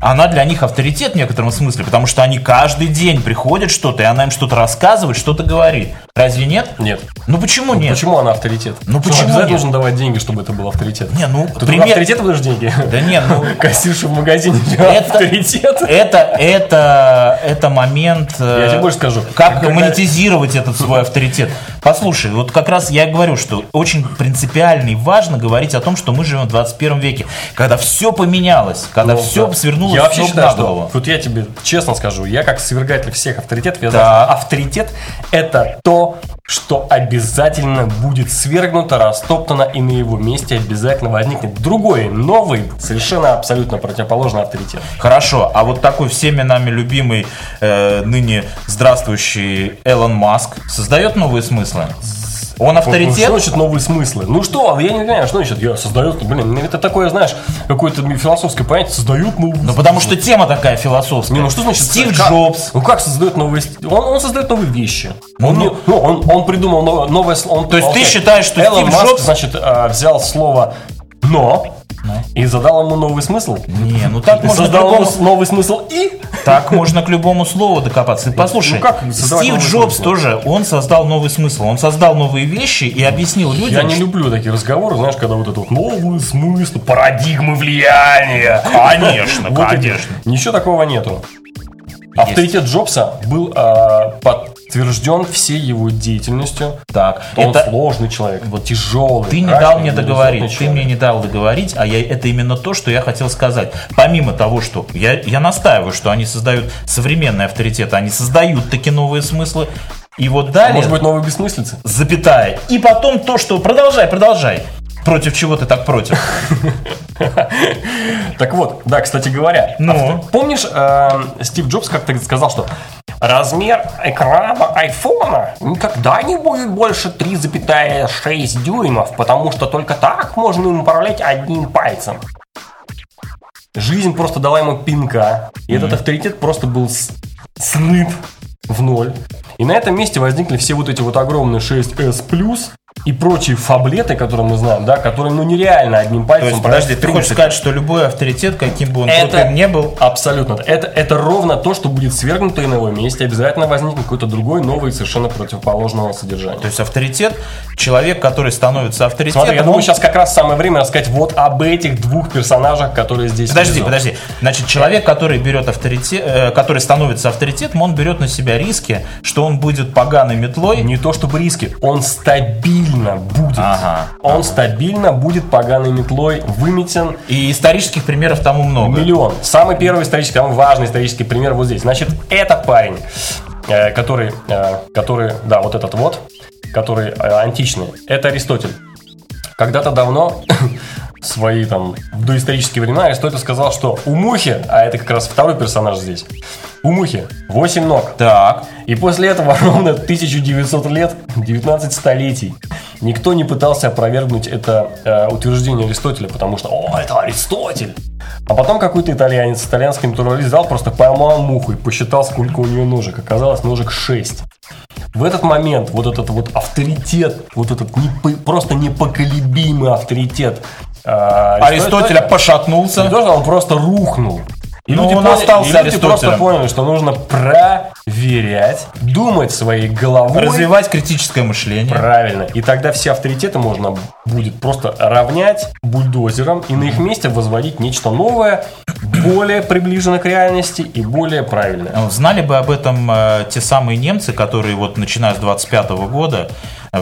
[SPEAKER 1] Она для них авторитет в некотором смысле, потому что они каждый день приходят что-то, и она им что-то рассказывает, что-то говорит. Разве нет?
[SPEAKER 2] Нет.
[SPEAKER 1] Ну почему нет?
[SPEAKER 2] Почему она авторитет?
[SPEAKER 1] Ну, почему
[SPEAKER 2] обязательно
[SPEAKER 1] нет?
[SPEAKER 2] нужно давать деньги, чтобы это был авторитет?
[SPEAKER 1] Не, ну,
[SPEAKER 2] Ты
[SPEAKER 1] пример-
[SPEAKER 2] авторитет выдаешь деньги?
[SPEAKER 1] Да нет, ну,
[SPEAKER 2] Кассирша в магазине
[SPEAKER 1] Это-
[SPEAKER 2] авторитет.
[SPEAKER 1] это, это, это момент... э,
[SPEAKER 2] Я тебе больше скажу.
[SPEAKER 1] Как
[SPEAKER 2] Когда-
[SPEAKER 1] монетизировать этот свой авторитет. Послушай, вот как раз я и говорю, что очень принципиально и важно говорить о том, что мы живем в 21 веке, когда все поменялось, когда
[SPEAKER 2] Ну,
[SPEAKER 1] все
[SPEAKER 2] да.
[SPEAKER 1] Свернулось
[SPEAKER 2] Я вообще считаю, что, вот я тебе честно скажу, я как свергатель всех авторитетов, я
[SPEAKER 1] Да.
[SPEAKER 2] знаю, авторитет это то, что обязательно будет свергнуто, растоптано, и на его месте обязательно возникнет другой, новый, совершенно абсолютно противоположный авторитет.
[SPEAKER 1] Хорошо, а вот такой всеми нами любимый э, ныне здравствующий Элон Маск создает новые смыслы? Он
[SPEAKER 2] Что
[SPEAKER 1] авторитет?
[SPEAKER 2] значит новые смыслы? Ну что, я не знаю, что значит, я создают, блин, ну это такое, знаешь, какое-то философское понятие, создают новые
[SPEAKER 1] Ну потому что тема такая философская.
[SPEAKER 2] Не, ну что значит
[SPEAKER 1] Стив
[SPEAKER 2] как-
[SPEAKER 1] Джобс.
[SPEAKER 2] Ну как создает новые... Он, он создает новые вещи.
[SPEAKER 1] Ну,
[SPEAKER 2] он,
[SPEAKER 1] ну.
[SPEAKER 2] ну, он, он придумал новое, новое слово.
[SPEAKER 1] То есть ты
[SPEAKER 2] окей.
[SPEAKER 1] считаешь, что
[SPEAKER 2] Элон
[SPEAKER 1] Стив
[SPEAKER 2] Маск,
[SPEAKER 1] Джобс-
[SPEAKER 2] значит, э, взял слово «но», И задал ему новый смысл.
[SPEAKER 1] Не, ну так можно
[SPEAKER 2] Создал ему новый смысл и...
[SPEAKER 1] так можно к любому слову докопаться. Послушай,
[SPEAKER 2] Ну как
[SPEAKER 1] Стив Джобс
[SPEAKER 2] смысл?
[SPEAKER 1] тоже, он создал новый смысл. Он создал новые вещи и объяснил людям,
[SPEAKER 2] Я не
[SPEAKER 1] что-
[SPEAKER 2] люблю такие разговоры, знаешь, когда вот это вот новый смысл, парадигмы влияния.
[SPEAKER 1] Конечно,
[SPEAKER 2] Вот
[SPEAKER 1] конечно.
[SPEAKER 2] Ничего такого нету. Авторитет Джобса был а, подтвержден всей его деятельностью.
[SPEAKER 1] Так,
[SPEAKER 2] Он
[SPEAKER 1] это
[SPEAKER 2] сложный человек, вот тяжелый.
[SPEAKER 1] ты не
[SPEAKER 2] мрачный,
[SPEAKER 1] дал мне договорить. Ты
[SPEAKER 2] человек.
[SPEAKER 1] мне не дал договорить, а я, это именно то, что я хотел сказать. Помимо того, что я, я настаиваю, что они создают современные авторитеты, они создают такие новые смыслы. И вот
[SPEAKER 2] А
[SPEAKER 1] далее,
[SPEAKER 2] Может быть, новые бессмыслицы?
[SPEAKER 1] запятая. И потом то, что... Продолжай, продолжай. Против чего ты так против?
[SPEAKER 2] Так вот, да, кстати говоря.
[SPEAKER 1] Ну?
[SPEAKER 2] авто- Помнишь, э, Стив Джобс как-то сказал, что размер экрана айфона никогда не будет больше 3,6 дюймов, потому что только так можно им управлять одним пальцем. Жизнь просто дала ему пинка, и этот авторитет просто был с- слит в ноль. И на этом месте возникли все вот эти вот огромные 6S+, и прочие фаблеты, которые мы знаем, да, которые ну нереально одним
[SPEAKER 1] То
[SPEAKER 2] пальцем
[SPEAKER 1] есть,
[SPEAKER 2] управлять
[SPEAKER 1] подожди, ты хочешь сказать, что любой авторитет, каким бы он
[SPEAKER 2] Это-
[SPEAKER 1] крутым не был,
[SPEAKER 2] Абсолютно. Это, это ровно то, что будет свергнуто и на его месте. Обязательно возникнет какой-то другой, новый, совершенно противоположного содержания.
[SPEAKER 1] то есть авторитет, человек, который становится авторитетом,
[SPEAKER 2] Смотри, я думаю,
[SPEAKER 1] он-
[SPEAKER 2] сейчас как раз самое время рассказать вот об этих двух персонажах, которые здесь
[SPEAKER 1] Подожди,
[SPEAKER 2] внизу.
[SPEAKER 1] подожди. Значит, человек, который берет авторитет, э, который становится авторитетом, он берет на себя риски, что он будет поганой метлой.
[SPEAKER 2] Не то чтобы риски, он стабильно будет.
[SPEAKER 1] Ага,
[SPEAKER 2] Он стабильно будет поганой метлой выметен
[SPEAKER 1] И исторических примеров тому много.
[SPEAKER 2] Миллион. Самый первый исторический, самый важный исторический пример вот здесь. Значит, это парень, э, который, э, который, да, вот этот вот, который э, античный, это Аристотель. Когда-то давно, свои там доисторические времена, Аристотель сказал, что у мухи, а это как раз второй персонаж здесь, у мухи 8 ног.
[SPEAKER 1] Так.
[SPEAKER 2] И после этого ровно 1900 лет, 19 столетий, никто не пытался опровергнуть это э, утверждение Аристотеля, потому что, о, это Аристотель. А потом какой-то итальянец с итальянским натуралист взял, просто поймал муху и посчитал, сколько у нее ножек. Оказалось, ножек 6. В этот момент вот этот вот авторитет, вот этот непо- просто непоколебимый авторитет
[SPEAKER 1] Аристотеля пошатнулся.
[SPEAKER 2] не то, что он просто рухнул. И
[SPEAKER 1] Ну,
[SPEAKER 2] люди,
[SPEAKER 1] он
[SPEAKER 2] поняли-
[SPEAKER 1] остался
[SPEAKER 2] и люди
[SPEAKER 1] Аристотелем.
[SPEAKER 2] просто поняли, что нужно проверять, думать своей головой.
[SPEAKER 1] Развивать критическое мышление.
[SPEAKER 2] Правильно. И тогда все авторитеты можно будет просто равнять бульдозером и на их месте возводить нечто новое, более приближенное к реальности и более правильное.
[SPEAKER 1] Ну, Знали бы об этом э, те самые немцы, которые вот начиная с 25 года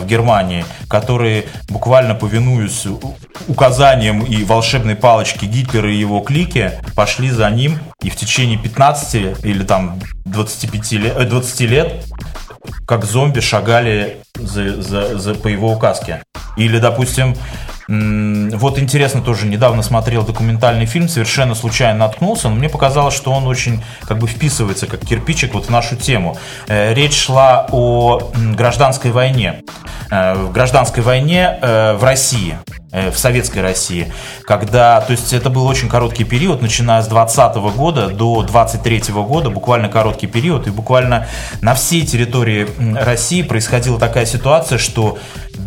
[SPEAKER 1] в Германии, которые буквально повинуясь указаниям и волшебной палочке Гитлера и его клики, пошли за ним и в течение 15 или там 25 лет, э, 20 лет как зомби шагали за, за- за- по его указке. Или, допустим, вот интересно тоже, недавно смотрел документальный фильм, совершенно случайно наткнулся, но мне показалось, что он очень как бы вписывается, как кирпичик вот в нашу тему. Э, Речь шла о гражданской войне. Э, В гражданской войне э, в России в советской России, когда, то есть это был очень короткий период, начиная с 20 года до 23 года, буквально короткий период, и буквально на всей территории России происходила такая ситуация, что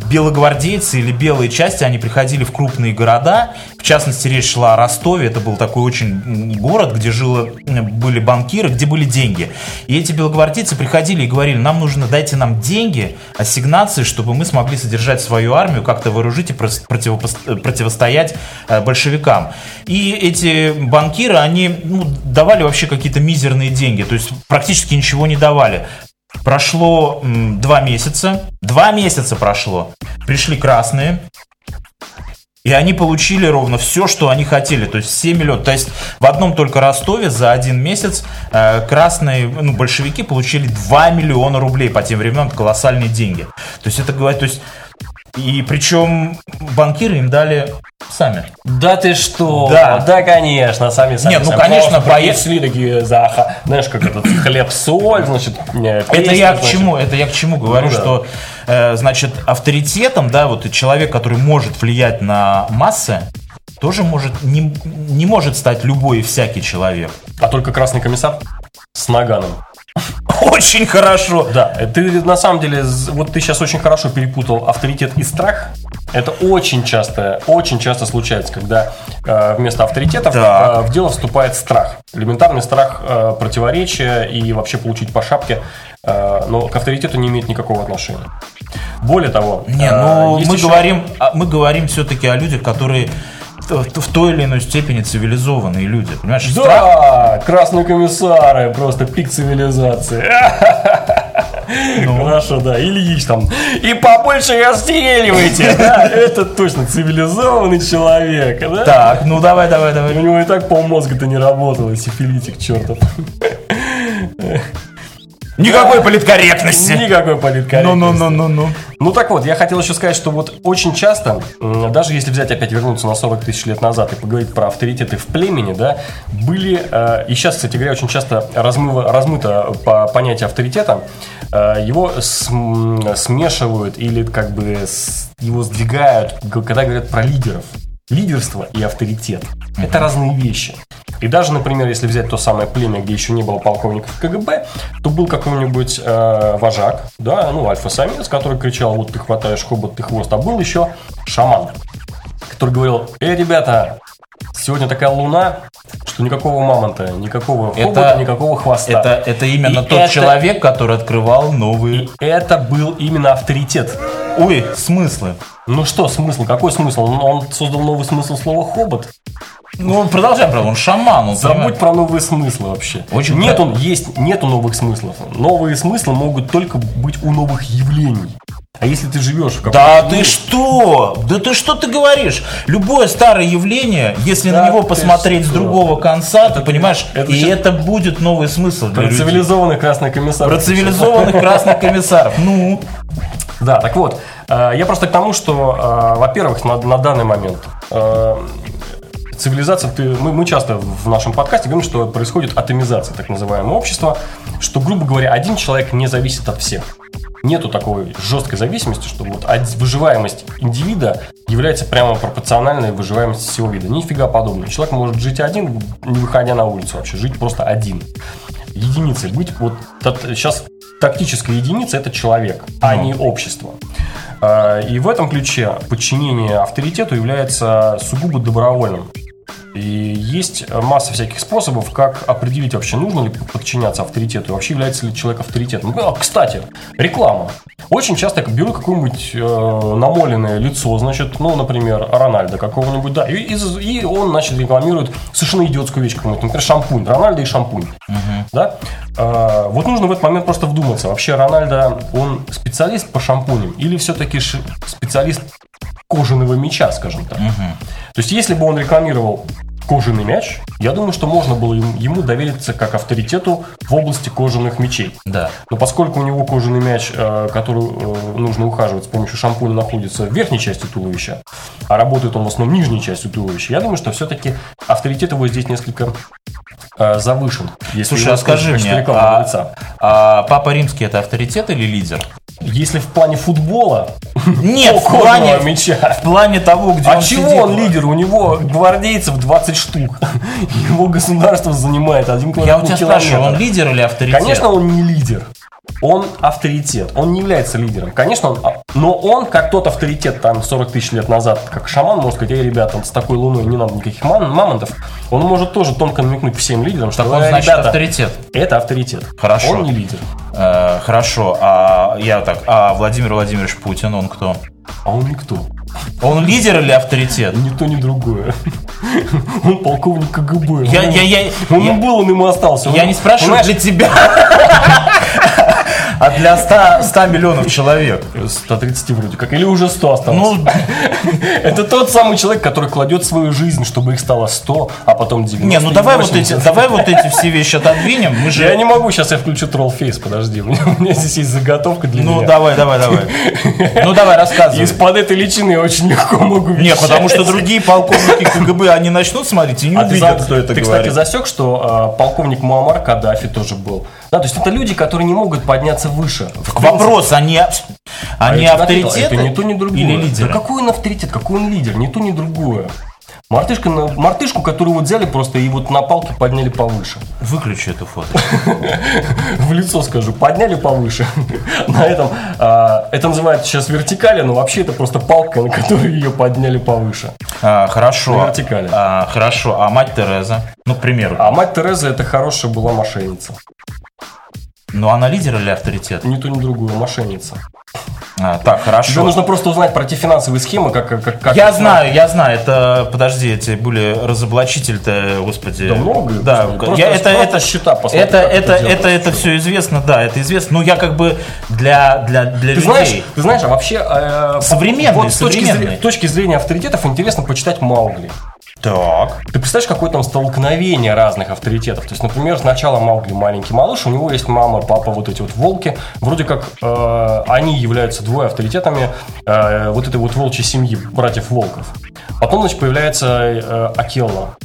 [SPEAKER 1] белогвардейцы или белые части, они приходили в крупные города, в частности речь шла о Ростове, это был такой очень город, где жило, были банкиры, где были деньги. И эти белогвардейцы приходили и говорили, нам нужно, дайте нам деньги, ассигнации, чтобы мы смогли содержать свою армию, как-то вооружить и противостоять э, большевикам. И эти банкиры, они ну, давали вообще какие-то мизерные деньги, то есть практически ничего не давали. Прошло м, два месяца, два месяца прошло, пришли красные, и они получили ровно все, что они хотели. То есть 7 миллионов. То есть в одном только Ростове за один месяц э, красные, ну, большевики получили 2 миллиона рублей по тем временам. Это колоссальные деньги. То есть это говорит, то есть и причем банкиры им дали сами.
[SPEAKER 2] Да ты что?
[SPEAKER 1] Да.
[SPEAKER 2] да, конечно, сами сами.
[SPEAKER 1] Нет, ну,
[SPEAKER 2] сами.
[SPEAKER 1] конечно,
[SPEAKER 2] принесли такие за, знаешь, как этот хлеб-соль, значит, не,
[SPEAKER 1] Это
[SPEAKER 2] песни,
[SPEAKER 1] я к
[SPEAKER 2] значит.
[SPEAKER 1] чему? Это я к чему говорю,
[SPEAKER 2] Ну да.
[SPEAKER 1] что э, значит авторитетом, да, вот человек, который может влиять на массы, тоже может не, не может стать любой и всякий человек.
[SPEAKER 2] А только красный комиссар с наганом.
[SPEAKER 1] очень хорошо.
[SPEAKER 2] Да, ты на самом деле, вот ты сейчас очень хорошо перепутал авторитет и страх. Это очень часто, очень часто случается, когда э, вместо авторитетов э, в дело вступает страх. Элементарный страх э, противоречия и вообще получить по шапке, э, но к авторитету не имеет никакого отношения. Более того,
[SPEAKER 1] Не,
[SPEAKER 2] э,
[SPEAKER 1] ну
[SPEAKER 2] есть
[SPEAKER 1] мы
[SPEAKER 2] еще-
[SPEAKER 1] говорим, а, мы говорим все-таки о людях, которые в, той или иной степени цивилизованные люди. Понимаешь, страх-
[SPEAKER 2] Да, красные комиссары, просто пик цивилизации.
[SPEAKER 1] Ну.
[SPEAKER 2] Хорошо, да, Ильич там. И побольше расстреливайте. Да, это точно цивилизованный человек. да?
[SPEAKER 1] Так, ну давай, давай,
[SPEAKER 2] У
[SPEAKER 1] давай.
[SPEAKER 2] него и так полмозга-то не работало, сифилитик чертов.
[SPEAKER 1] Никакой политкорректности.
[SPEAKER 2] Никакой политкорректности.
[SPEAKER 1] Ну, ну, ну, ну, ну.
[SPEAKER 2] Ну так вот, я хотел еще сказать, что вот очень часто, даже если взять опять вернуться на 40 тысяч лет назад и поговорить про авторитеты в племени, да, были, э, и сейчас, кстати говоря, очень часто размыво- размыто по понятие авторитета, э, его см- смешивают или как бы его сдвигают, когда говорят про лидеров. Лидерство и авторитет – это разные вещи. И даже, например, если взять то самое племя, где еще не было полковников КГБ, то был какой-нибудь э, вожак, да, ну, альфа-самец, который кричал, вот ты хватаешь хобот, ты хвост, а был еще шаман, который говорил, эй, ребята, сегодня такая луна, что никакого мамонта, никакого хобота, никакого хвоста.
[SPEAKER 1] Это, это именно
[SPEAKER 2] И
[SPEAKER 1] тот
[SPEAKER 2] это-
[SPEAKER 1] человек, который открывал новые...
[SPEAKER 2] И это был именно авторитет.
[SPEAKER 1] Ой, смыслы.
[SPEAKER 2] Ну что, смысл? Какой смысл? Он, он создал новый смысл слова хобот.
[SPEAKER 1] Ну, продолжаем, правда, он шаман, он
[SPEAKER 2] Забудь
[SPEAKER 1] понимает.
[SPEAKER 2] про новые смыслы вообще.
[SPEAKER 1] Очень
[SPEAKER 2] нет,
[SPEAKER 1] правильно.
[SPEAKER 2] он есть, нету новых смыслов. Новые смыслы могут только быть у новых явлений. А если ты живешь в каком-то
[SPEAKER 1] Да
[SPEAKER 2] мире-
[SPEAKER 1] ты что? Да ты что ты говоришь? Любое старое явление, если
[SPEAKER 2] Да
[SPEAKER 1] на него посмотреть с
[SPEAKER 2] что?
[SPEAKER 1] другого конца, ты понимаешь,
[SPEAKER 2] это
[SPEAKER 1] и это будет новый смысл для
[SPEAKER 2] Про
[SPEAKER 1] людей.
[SPEAKER 2] цивилизованный красный комиссар.
[SPEAKER 1] Про цивилизованных красных комиссаров. Ну,
[SPEAKER 2] Да, так вот, э, я просто к тому, что, э, во-первых, на, на данный момент э, цивилизация, ты, мы, мы часто в нашем подкасте говорим, что происходит атомизация так называемого общества, что, грубо говоря, один человек не зависит от всех. Нету такой жесткой зависимости, что вот выживаемость индивида является прямо пропорциональной выживаемости всего вида. Нифига подобного. Человек может жить один, не выходя на улицу вообще, жить просто один. Единицей быть, вот сейчас тактическая единица это человек, а не общество. А, И в этом ключе подчинение авторитету является сугубо добровольным. И есть масса всяких способов, как определить вообще, нужно ли подчиняться авторитету, вообще является ли человек авторитетом. Ну, а, кстати, реклама. Очень часто я беру какое-нибудь э, намоленное лицо, значит, ну, например, Рональда какого-нибудь, да, и, и- и он, значит, рекламирует совершенно идиотскую вещь какую-нибудь, например, шампунь, Рональда и шампунь, да. А, вот нужно в этот момент просто вдуматься. Вообще, Рональда, он специалист по шампуням или все-таки специалист кожаного мяча, скажем так? То есть, если бы он рекламировал кожаный мяч, я думаю, что можно было ему, довериться как авторитету в области кожаных мячей.
[SPEAKER 1] да.
[SPEAKER 2] Но поскольку у него кожаный мяч, э, который э, нужно ухаживать с помощью шампуня, находится в верхней части туловища, а работает он в основном нижней частью туловища, я думаю, что все-таки авторитет его здесь несколько э, завышен. Если
[SPEAKER 1] Слушай, а скажи мне, а,
[SPEAKER 2] лица.
[SPEAKER 1] а Папа Римский это авторитет или лидер?
[SPEAKER 2] Если в плане футбола,
[SPEAKER 1] Нет, в плане,
[SPEAKER 2] мяча.
[SPEAKER 1] в плане того, где
[SPEAKER 2] А
[SPEAKER 1] он
[SPEAKER 2] чего
[SPEAKER 1] сидит.
[SPEAKER 2] он лидер? У него гвардейцев 20 штук. Его государство занимает один
[SPEAKER 1] Я у тебя
[SPEAKER 2] километр.
[SPEAKER 1] спрашиваю, он лидер или авторитет?
[SPEAKER 2] Конечно, он не лидер. Он авторитет. Он не является лидером. Конечно, он, а- но он, как тот авторитет там 40 тысяч лет назад, как шаман, может сказать, эй, ребята, с такой луной не надо никаких ман- мамонтов, он может тоже тонко намекнуть всем лидерам, что
[SPEAKER 1] Так он,
[SPEAKER 2] «Э,
[SPEAKER 1] значит,
[SPEAKER 2] ребята,
[SPEAKER 1] авторитет.
[SPEAKER 2] это авторитет.
[SPEAKER 1] Хорошо.
[SPEAKER 2] Он не лидер.
[SPEAKER 1] Э, хорошо, а я так, а Владимир Владимирович Путин, он кто?
[SPEAKER 2] А он никто.
[SPEAKER 1] Он лидер или авторитет?
[SPEAKER 2] Ни то, ни другое. Он полковник КГБ.
[SPEAKER 1] Я,
[SPEAKER 2] Он-
[SPEAKER 1] я, я,
[SPEAKER 2] Он
[SPEAKER 1] я-
[SPEAKER 2] был, он и остался.
[SPEAKER 1] я
[SPEAKER 2] Он-
[SPEAKER 1] не спрашиваю для тебя, а для 100, 100 миллионов человек.
[SPEAKER 2] 130 вроде как, или уже 100 осталось.
[SPEAKER 1] Ну,
[SPEAKER 2] это тот самый человек, который кладет свою жизнь, чтобы их стало 100, а потом 90.
[SPEAKER 1] не, ну давай вот
[SPEAKER 2] 80.
[SPEAKER 1] эти, давай вот эти все вещи отодвинем. Мы же,
[SPEAKER 2] Я не могу, сейчас я включу троллфейс, подожди, у меня, у меня здесь есть заготовка для
[SPEAKER 1] ну
[SPEAKER 2] меня.
[SPEAKER 1] давай, давай, давай. Ну давай, рассказывай.
[SPEAKER 2] Из-под этой личины я очень легко могу
[SPEAKER 1] Не,
[SPEAKER 2] вещать.
[SPEAKER 1] потому что другие полковники КГБ, они начнут смотреть и не
[SPEAKER 2] А ты,
[SPEAKER 1] увидят,
[SPEAKER 2] за-
[SPEAKER 1] кто это
[SPEAKER 2] ты,
[SPEAKER 1] говорит.
[SPEAKER 2] кстати, засек, что э, полковник Муаммар Каддафи тоже был. Да, то есть это люди, которые не могут подняться выше.
[SPEAKER 1] Вопрос, они,
[SPEAKER 2] А
[SPEAKER 1] они
[SPEAKER 2] ответил,
[SPEAKER 1] авторитеты
[SPEAKER 2] Это не то, ни другое.
[SPEAKER 1] или лидеры?
[SPEAKER 2] Да какой он авторитет, какой он лидер, ни то, ни другое. Мартышка мартышку, которую вот взяли просто и вот на палке подняли повыше.
[SPEAKER 1] Выключи эту фото.
[SPEAKER 2] В лицо скажу, подняли повыше. На этом, а, это называется сейчас вертикали, но вообще это просто палка, на которую ее подняли повыше.
[SPEAKER 1] А, хорошо.
[SPEAKER 2] Вертикали.
[SPEAKER 1] А, хорошо. А мать Тереза? Ну, к примеру.
[SPEAKER 2] А мать Тереза это хорошая была мошенница.
[SPEAKER 1] Ну, она лидер или авторитет?
[SPEAKER 2] Ни то, ни другую, мошенница.
[SPEAKER 1] А, так, хорошо.
[SPEAKER 2] Тебе нужно просто узнать про те финансовые схемы, как... как, как
[SPEAKER 1] Я
[SPEAKER 2] это-
[SPEAKER 1] знаю, я знаю, это, подожди, эти были разоблачитель-то, господи.
[SPEAKER 2] Да много,
[SPEAKER 1] Да,
[SPEAKER 2] просто-
[SPEAKER 1] я, это, это,
[SPEAKER 2] счета посмотри,
[SPEAKER 1] это, это,
[SPEAKER 2] это
[SPEAKER 1] это, это все известно, да, это известно. Ну, я как бы для, для, для
[SPEAKER 2] Ты
[SPEAKER 1] людей.
[SPEAKER 2] знаешь, ты знаешь, а вообще... э,
[SPEAKER 1] Современный,
[SPEAKER 2] вот с точки,
[SPEAKER 1] современный.
[SPEAKER 2] зрения, точки зрения авторитетов интересно почитать Маугли.
[SPEAKER 1] Так.
[SPEAKER 2] Ты представляешь, какое там столкновение разных авторитетов? То есть, например, сначала Маугли маленький малыш, у него есть мама, папа, вот эти вот волки. Вроде как э, они являются двое авторитетами э, вот этой вот волчьей семьи, братьев Волков. Потом, значит, появляется э, Акелла.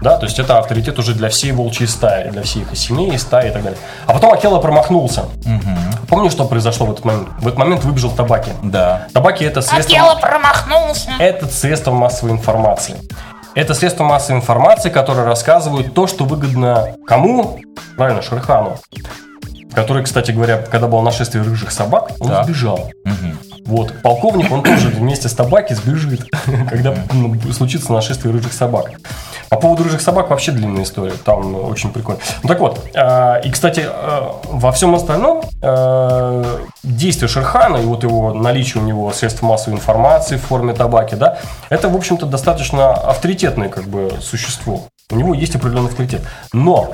[SPEAKER 2] Да, то есть это авторитет уже для всей волчьей стаи, для всех и семей, и стаи и так далее. А потом Акелла промахнулся. Помнишь, что произошло в этот момент? В этот момент выбежал табаки.
[SPEAKER 1] Да.
[SPEAKER 2] Табаки это средство...
[SPEAKER 3] Акела промахнулся.
[SPEAKER 2] Это средство массовой информации. Это средство массовой информации, которое рассказывают то, что выгодно кому? Правильно, Шерхану. Который, кстати говоря, когда было нашествие рыжих собак, он
[SPEAKER 1] Так.
[SPEAKER 2] сбежал. Вот, полковник, он тоже вместе с табаки сбежит, когда ну, случится нашествие рыжих собак. По поводу рыжих собак вообще длинная история, там очень прикольно. Ну так вот, э, и, кстати, э, во всем остальном э, действие Шерхана и вот его наличие у него средств массовой информации в форме табаки, да, это, в общем-то, достаточно авторитетное как бы существо. У него есть определенный авторитет. Но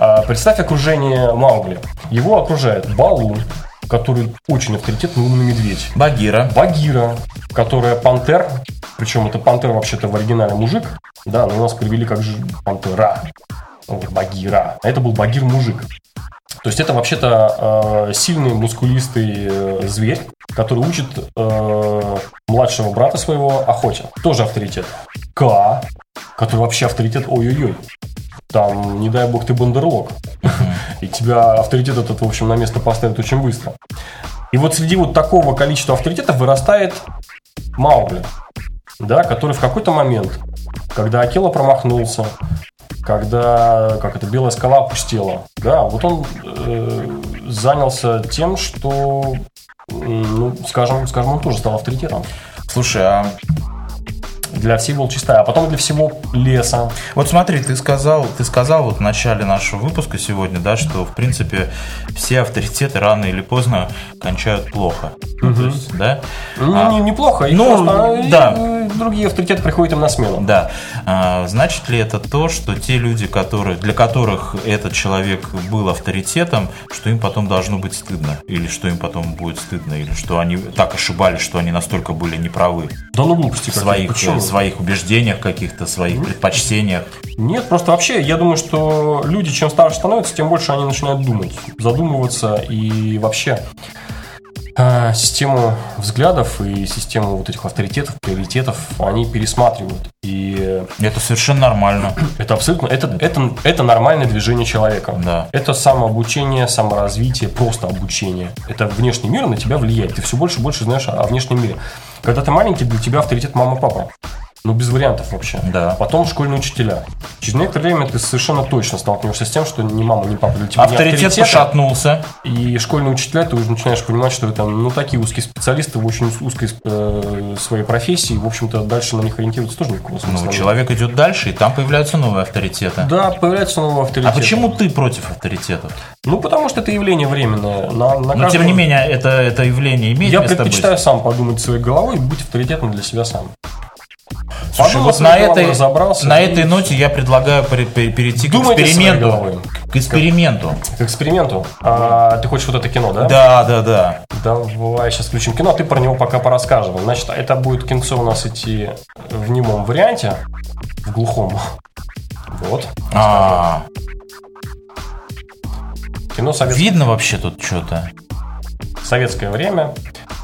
[SPEAKER 2] а, Представь окружение Маугли. Его окружает Балу, который очень авторитетный умный медведь.
[SPEAKER 1] Багира.
[SPEAKER 2] Багира, которая пантер, причем это пантер вообще-то в оригинале мужик, да, но у нас перевели как же пантера, Вот, Багира. А это был Багир-мужик. То есть это вообще-то э, сильный, мускулистый э, зверь, который учит э, младшего брата своего охоте. Тоже авторитет. К, который вообще авторитет, ой-ой-ой. Там, не дай бог, ты бандерлог. И тебя авторитет этот, в общем, на место поставят очень быстро. И вот среди вот такого количества авторитетов вырастает Маугли, да, который в какой-то момент, когда Акела промахнулся, когда, как это, белая скала опустела, да, вот он э, занялся тем, что, ну, скажем, скажем, он тоже стал авторитетом
[SPEAKER 1] Слушай, а
[SPEAKER 2] для всей волчьей стаи, а потом и для всего леса.
[SPEAKER 1] Вот смотри, ты сказал, ты сказал вот в начале нашего выпуска сегодня, да, что в принципе все авторитеты рано или поздно кончают плохо. То есть, да?
[SPEAKER 2] Ну,
[SPEAKER 1] А,
[SPEAKER 2] не- неплохо, и
[SPEAKER 1] ну,
[SPEAKER 2] просто, и,
[SPEAKER 1] да.
[SPEAKER 2] э, другие авторитеты приходят им на смену.
[SPEAKER 1] Да. А, значит ли это то, что те люди, которые, для которых этот человек был авторитетом, что им потом должно быть стыдно? Или что им потом будет стыдно? Или что они так ошибались, что они настолько были неправы
[SPEAKER 2] Да ну глупости
[SPEAKER 1] в
[SPEAKER 2] какие.
[SPEAKER 1] своих,
[SPEAKER 2] Почему?
[SPEAKER 1] Своих убеждениях каких-то, своих предпочтениях?
[SPEAKER 2] Нет, просто вообще, я думаю, что люди, чем старше становятся, тем больше они начинают думать, задумываться и вообще э, систему взглядов и систему вот этих авторитетов, приоритетов они пересматривают. И
[SPEAKER 1] Это совершенно нормально.
[SPEAKER 2] это абсолютно, это, это, это нормальное движение человека.
[SPEAKER 1] Да.
[SPEAKER 2] Это самообучение, саморазвитие, просто обучение. Это внешний мир на тебя влияет. Ты все больше и больше знаешь о, внешнем мире. Когда ты маленький, для тебя авторитет мама-папа. Ну, без вариантов вообще.
[SPEAKER 1] Да.
[SPEAKER 2] Потом школьные учителя. Через некоторое время ты совершенно точно сталкиваешься с тем, что ни мама, ни папа для тебя не
[SPEAKER 1] Авторитет
[SPEAKER 2] авторитеты.
[SPEAKER 1] пошатнулся.
[SPEAKER 2] И школьные учителя, ты уже начинаешь понимать, что это ну, такие узкие специалисты в очень узкой э, своей профессии. В общем-то, дальше на них ориентироваться тоже никакого смысла
[SPEAKER 1] Ну, человек идет дальше, и там появляются новые авторитеты.
[SPEAKER 2] Да, появляются новые
[SPEAKER 1] А
[SPEAKER 2] авторитеты.
[SPEAKER 1] почему ты против авторитетов?
[SPEAKER 2] Ну, потому что это явление временное. На, на
[SPEAKER 1] Но
[SPEAKER 2] каждом-
[SPEAKER 1] тем не менее, это, это явление имеет
[SPEAKER 2] Я
[SPEAKER 1] место
[SPEAKER 2] предпочитаю сам подумать своей головой и быть авторитетом для себя сам.
[SPEAKER 1] Слушай,
[SPEAKER 2] Подумал
[SPEAKER 1] вот на этой, на этой ноте я предлагаю пере- пере- перейти к
[SPEAKER 2] Думайте
[SPEAKER 1] эксперименту. К эксперименту.
[SPEAKER 2] К эксперименту. А, ты хочешь вот это кино, да?
[SPEAKER 1] Да, да, да.
[SPEAKER 2] Давай сейчас включим кино, а ты про него пока порассказывай. Значит, это будет кинцо у нас идти в немом варианте, в глухом. Вот.
[SPEAKER 1] А,
[SPEAKER 2] Кино советское,
[SPEAKER 1] видно вообще тут что-то.
[SPEAKER 2] советское время.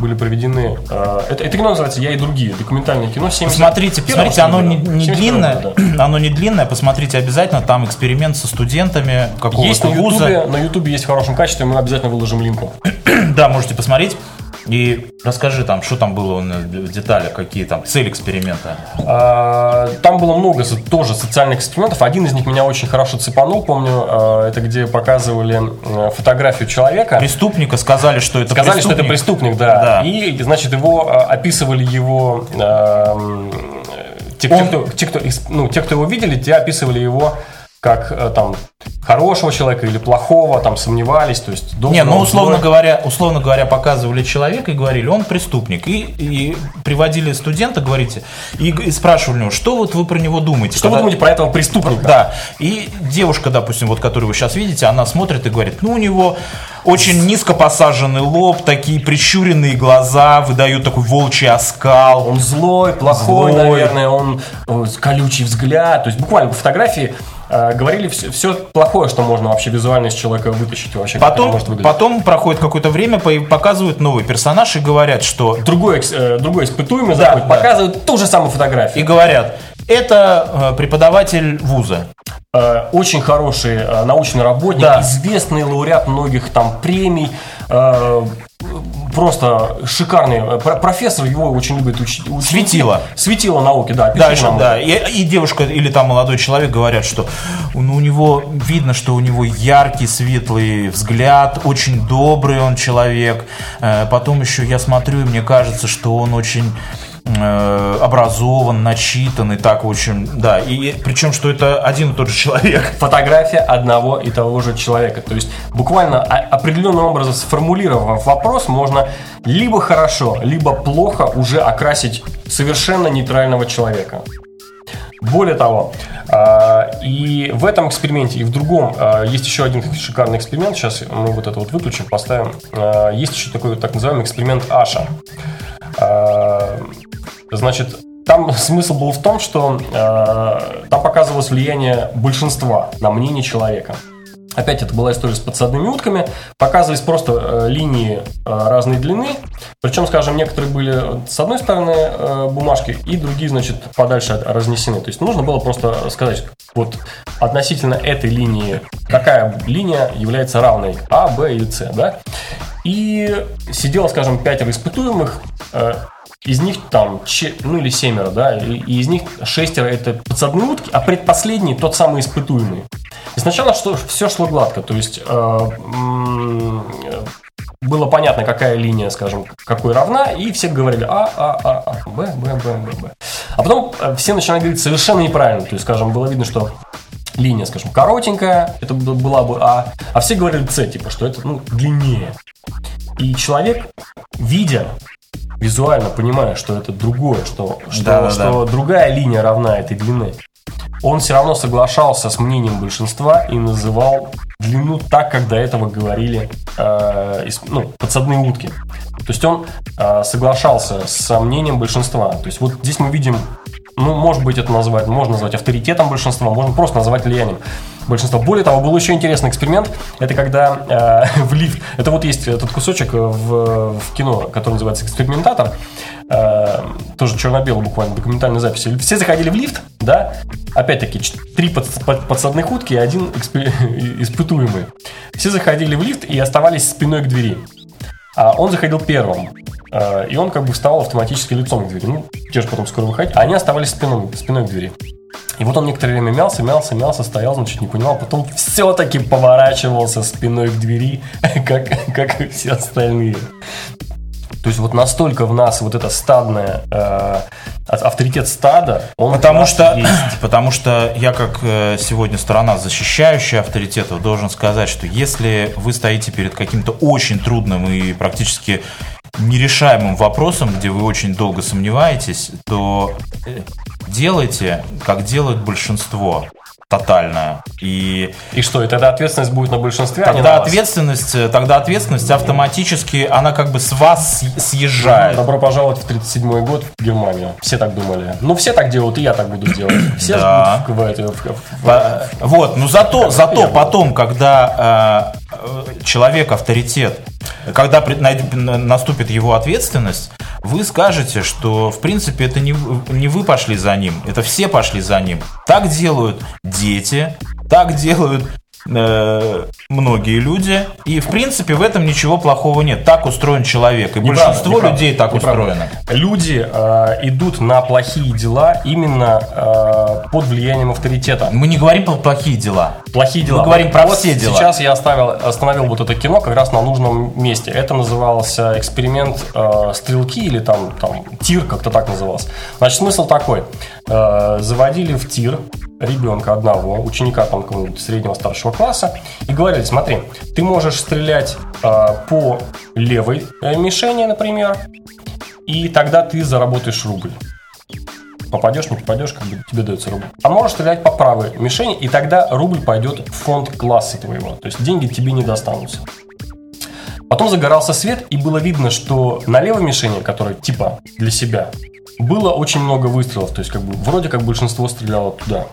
[SPEAKER 2] Были проведены... э, это, это кино называется «Я и другие». Документальное кино. 70
[SPEAKER 1] Посмотрите, посмотрите, оно не, не
[SPEAKER 2] 71
[SPEAKER 1] длинное,
[SPEAKER 2] года, да.
[SPEAKER 1] оно не длинное, посмотрите обязательно, там эксперимент со студентами
[SPEAKER 2] Есть
[SPEAKER 1] какого-то
[SPEAKER 2] на
[SPEAKER 1] вуза.
[SPEAKER 2] Ютубе, на Ютубе есть в хорошем качестве, мы обязательно выложим линку.
[SPEAKER 1] Да, можете посмотреть. И расскажи там, что там было в деталях, какие там цели эксперимента.
[SPEAKER 2] А, там было много тоже социальных экспериментов. Один из них меня очень хорошо цепанул, помню, а, это где показывали фотографию человека.
[SPEAKER 1] Преступника сказали, что это
[SPEAKER 2] сказали, преступник. что это преступник, да. да. И, значит, его а, описывали его те, Он... те, кто, те, кто, ну, те, кто его видели, те описывали его как э, там хорошего человека или плохого, там сомневались, то есть
[SPEAKER 1] доброго, Не, ну условно злой. говоря, условно говоря, показывали человека и говорили, он преступник. И, и приводили студента, говорите, и, и спрашивали него, что вот вы про него думаете?
[SPEAKER 2] Что когда... вы думаете про этого преступника?
[SPEAKER 1] Да. И девушка, допустим, вот которую вы сейчас видите, она смотрит и говорит, ну у него очень низко посаженный лоб, такие прищуренные глаза, выдают такой волчий оскал.
[SPEAKER 2] Он злой, плохой, злой. наверное, он колючий взгляд. То есть буквально по фотографии Э, говорили все, все плохое, что можно вообще визуально из человека вытащить вообще.
[SPEAKER 1] Потом, может потом проходит какое-то время, показывают новый персонаж и говорят, что...
[SPEAKER 2] Другой, э, другой испытуемый да, заходит, да. показывают ту же самую фотографию.
[SPEAKER 1] И говорят, это э, преподаватель вуза.
[SPEAKER 2] Очень хороший научный работник, да. известный лауреат многих там премий, просто шикарный э, профессор, его очень любит учить.
[SPEAKER 1] Светило.
[SPEAKER 2] Светило науки, да.
[SPEAKER 1] Дальше, да. И, и девушка или там молодой человек говорят, что ну, у него видно, что у него яркий, светлый взгляд, очень добрый он человек. Э, потом еще я смотрю, и мне кажется, что он очень образован, начитан и так очень, да, и причем, что это один и тот же человек.
[SPEAKER 2] Фотография одного и того же человека, то есть буквально определенным образом сформулировав вопрос, можно либо хорошо, либо плохо уже окрасить совершенно нейтрального человека. Более того, а, и в этом эксперименте, и в другом а, есть еще один шикарный эксперимент. Сейчас мы вот это вот выключим, поставим. Есть еще такой так называемый эксперимент Аша. Значит, там смысл был в том, что э, там показывалось влияние большинства на мнение человека. Опять это была история с подсадными утками. Показывались просто э, линии э, разной длины. Причем, скажем, некоторые были с одной стороны э, бумажки, и другие, значит, подальше разнесены. То есть нужно было просто сказать, вот относительно этой линии, какая линия является равной А, Б или С, да? И сидело, скажем, пятеро испытуемых, э, из них там, ну или семеро, да, и, из них шестеро это подсадные утки, а предпоследний тот самый испытуемый. И сначала что, все шло гладко, то есть э, было понятно, какая линия, скажем, какой равна, и все говорили А, А, А, А, Б, Б, Б, Б, Б. А потом э, все начинали говорить совершенно неправильно, то есть, скажем, было видно, что линия, скажем, коротенькая, это была бы А, а все говорили С, типа, что это, ну, длиннее. И человек, видя визуально понимая, что это другое, что, что, да, да, что да. другая линия равна этой длины, он все равно соглашался с мнением большинства и называл длину так, как до этого говорили э, ну, подсадные утки. То есть он э, соглашался с мнением большинства. То есть вот здесь мы видим, ну, может быть, это назвать, можно назвать авторитетом большинства, можно просто назвать влиянием большинства. Более того, был еще интересный эксперимент. Это когда э, в лифт... Это вот есть этот кусочек в, в кино, который называется «Экспериментатор». Э, тоже черно-белый буквально, документальной записи. Все заходили в лифт, да? Опять-таки, три под, под, подсадных утки и один экспер, испытуемый. Все заходили в лифт и оставались спиной к двери. А он заходил первым. Э, и он как бы вставал автоматически лицом к двери. Ну, те же потом скоро выходить. А они оставались спиной, спиной к двери. И вот он некоторое время мялся, мялся, мялся, стоял, значит, не понимал. Потом все-таки поворачивался спиной к двери, как, как и все остальные. То есть вот настолько в нас вот это стадное э, авторитет стада,
[SPEAKER 1] он потому что есть. потому что я как э, сегодня сторона защищающая авторитетов должен сказать, что если вы стоите перед каким-то очень трудным и практически нерешаемым вопросом, где вы очень долго сомневаетесь, то э, делайте, как делает большинство тотальная. И,
[SPEAKER 2] и что, и тогда ответственность будет на большинстве,
[SPEAKER 1] тогда а не ответственность, вас? Тогда ответственность автоматически, она как бы с вас съезжает.
[SPEAKER 2] Добро пожаловать в 37 год в Германию. Все так думали. Ну, все так делают, и я так буду делать. Все да.
[SPEAKER 1] ждут в, в, в, Вот, но зато, зато потом, когда э, человек авторитет, когда наступит его ответственность, вы скажете, что в принципе это не, не вы пошли за ним, это все пошли за ним. Так делают дети, так делают э, многие люди. И, в принципе, в этом ничего плохого нет. Так устроен человек. И
[SPEAKER 2] Неправда,
[SPEAKER 1] большинство
[SPEAKER 2] неправда,
[SPEAKER 1] людей так
[SPEAKER 2] неправда.
[SPEAKER 1] устроено.
[SPEAKER 2] Люди э, идут на плохие дела именно э, под влиянием авторитета.
[SPEAKER 1] Мы не говорим про плохие дела.
[SPEAKER 2] Плохие дела.
[SPEAKER 1] Мы говорим про
[SPEAKER 2] Вот
[SPEAKER 1] все дела.
[SPEAKER 2] Сейчас я оставил, остановил вот это кино как раз на нужном месте. Это назывался эксперимент э, стрелки или там, там тир, как-то так назывался. Значит, смысл такой. Э, заводили в тир ребенка одного, ученика там какого-нибудь среднего старшего класса, и говорили, смотри, ты можешь стрелять э, по левой э, мишени, например, и тогда ты заработаешь рубль. Попадешь, не попадешь, как бы тебе дается рубль. А можешь стрелять по правой мишени, и тогда рубль пойдет в фонд класса твоего. То есть деньги тебе не достанутся. Потом загорался свет, и было видно, что на левой мишени, которая типа для себя, было очень много выстрелов. То есть, как бы, вроде как большинство стреляло туда.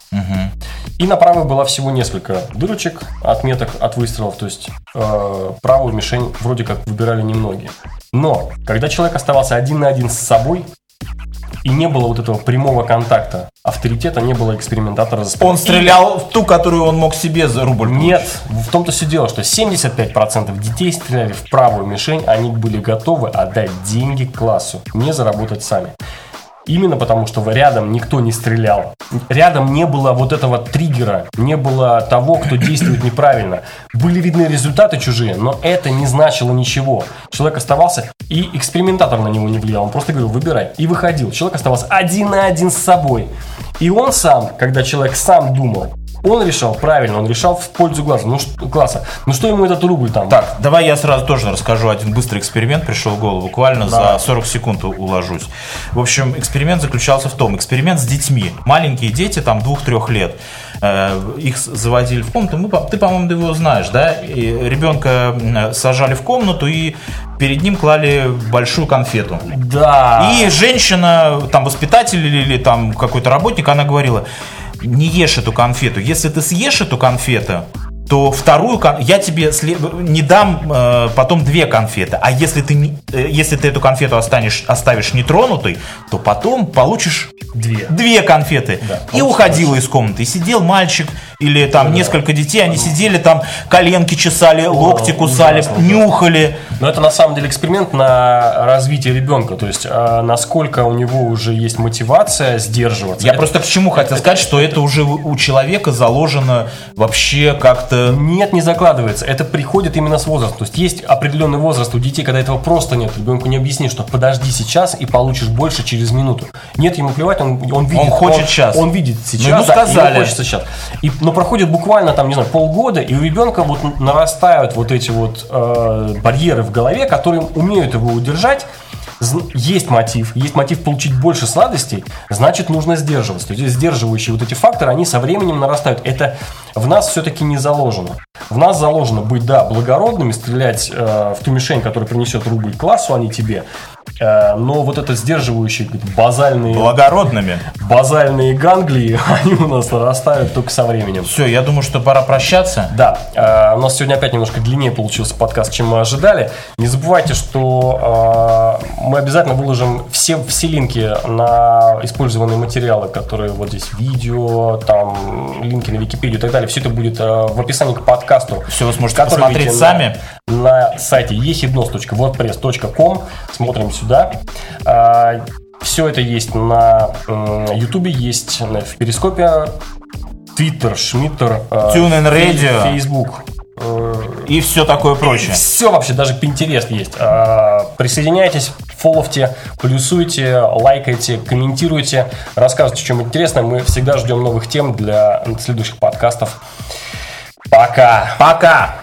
[SPEAKER 2] И на правой было всего несколько дырочек, отметок от выстрелов. То есть, э, правую мишень вроде как выбирали немногие. Но, когда человек оставался один на один с собой, и не было вот этого прямого контакта, авторитета, не было экспериментатора за спиной.
[SPEAKER 1] Он стрелял в ту, которую он мог себе за рубль получить.
[SPEAKER 2] Нет, в том-то все дело, что 75% детей стреляли в правую мишень, они были готовы отдать деньги классу, не заработать сами. Именно потому, что рядом никто не стрелял. Рядом не было вот этого триггера, не было того, кто действует неправильно. Были видны результаты чужие, но это не значило ничего. Человек оставался, и экспериментатор на него не влиял. Он просто говорил, выбирай. И выходил. Человек оставался один на один с собой. И он сам, когда человек сам думал, он решал правильно, он решал в пользу глаза. Ну, что, класса. Ну что ему этот рубль там?
[SPEAKER 1] Так, давай я сразу тоже расскажу один быстрый эксперимент, пришел в голову, буквально
[SPEAKER 2] Давай.
[SPEAKER 1] за 40 секунд уложусь. В общем, эксперимент заключался в том, эксперимент с детьми. Маленькие дети, там, двух-трех лет. Э, Их заводили в комнату, мы, ты, по-моему, его знаешь, да? И ребенка м, сажали в комнату и перед ним клали большую конфету.
[SPEAKER 2] Да.
[SPEAKER 1] И женщина, там воспитатель или, или там какой-то работник, она говорила, не ешь эту конфету. Если ты съешь эту конфету, то вторую я тебе не дам э, потом две конфеты. А если ты, не- э, если ты эту конфету останешь, оставишь нетронутой, то потом получишь
[SPEAKER 2] Две.
[SPEAKER 1] две конфеты.
[SPEAKER 2] Да,
[SPEAKER 1] и уходила из комнаты. И сидел мальчик или там несколько детей, они сидели там, коленки чесали, локти кусали,
[SPEAKER 2] ужасно,
[SPEAKER 1] нюхали.
[SPEAKER 2] Но это на самом деле эксперимент на развитие ребенка. То есть, а, насколько у него уже есть мотивация сдерживаться.
[SPEAKER 1] Я
[SPEAKER 2] Это-
[SPEAKER 1] просто к чему хотел сказать, что это уже у человека заложено вообще как-то...
[SPEAKER 2] Нет, не закладывается. Это приходит именно с возрастом. То есть есть определенный возраст у детей, когда этого просто нет. Ребенку не объясни, что подожди сейчас и получишь больше через минуту. Нет, ему плевать, он, он видит.
[SPEAKER 1] Он хочет сейчас.
[SPEAKER 2] Он видит сейчас.
[SPEAKER 1] ему
[SPEAKER 2] да,
[SPEAKER 1] сказали.
[SPEAKER 2] хочется сейчас. И, но проходит буквально там, не знаю, полгода, и у ребенка вот нарастают вот эти вот э, барьеры в голове, которые умеют его удержать. Есть мотив, есть мотив получить больше сладостей, значит нужно сдерживаться. То есть сдерживающие вот эти факторы, они со временем нарастают. Это в нас все-таки не заложено. В нас заложено быть, да, благородными, стрелять э, в ту мишень, которая принесет рубль классу, а не тебе. Э, но вот это сдерживающие базальные,
[SPEAKER 1] Благородными.
[SPEAKER 2] базальные ганглии, они у нас нарастают только со временем.
[SPEAKER 1] Все, я думаю, что пора прощаться.
[SPEAKER 2] Да, э, у нас сегодня опять немножко длиннее получился подкаст, чем мы ожидали. Не забывайте, что э, мы обязательно выложим все, все линки на использованные материалы, которые вот здесь видео, там линки на Википедию и так далее. Все это будет э, в описании к подкасту.
[SPEAKER 1] Все вы сможете посмотреть сами.
[SPEAKER 2] На, сайте ehidnos.wordpress.com. Смотрим сюда. все это есть на м, Ютубе, есть на- в Перископе, Твиттер, Шмиттер, э,
[SPEAKER 1] TuneIn Radio.
[SPEAKER 2] Фейсбук.
[SPEAKER 1] И все такое прочее.
[SPEAKER 2] Все вообще, даже Pinterest есть. А, Присоединяйтесь, фоловьте, плюсуйте, лайкайте, комментируйте, рассказывайте, чем интересно. Мы всегда ждем новых тем для следующих подкастов. Пока!
[SPEAKER 1] Пока!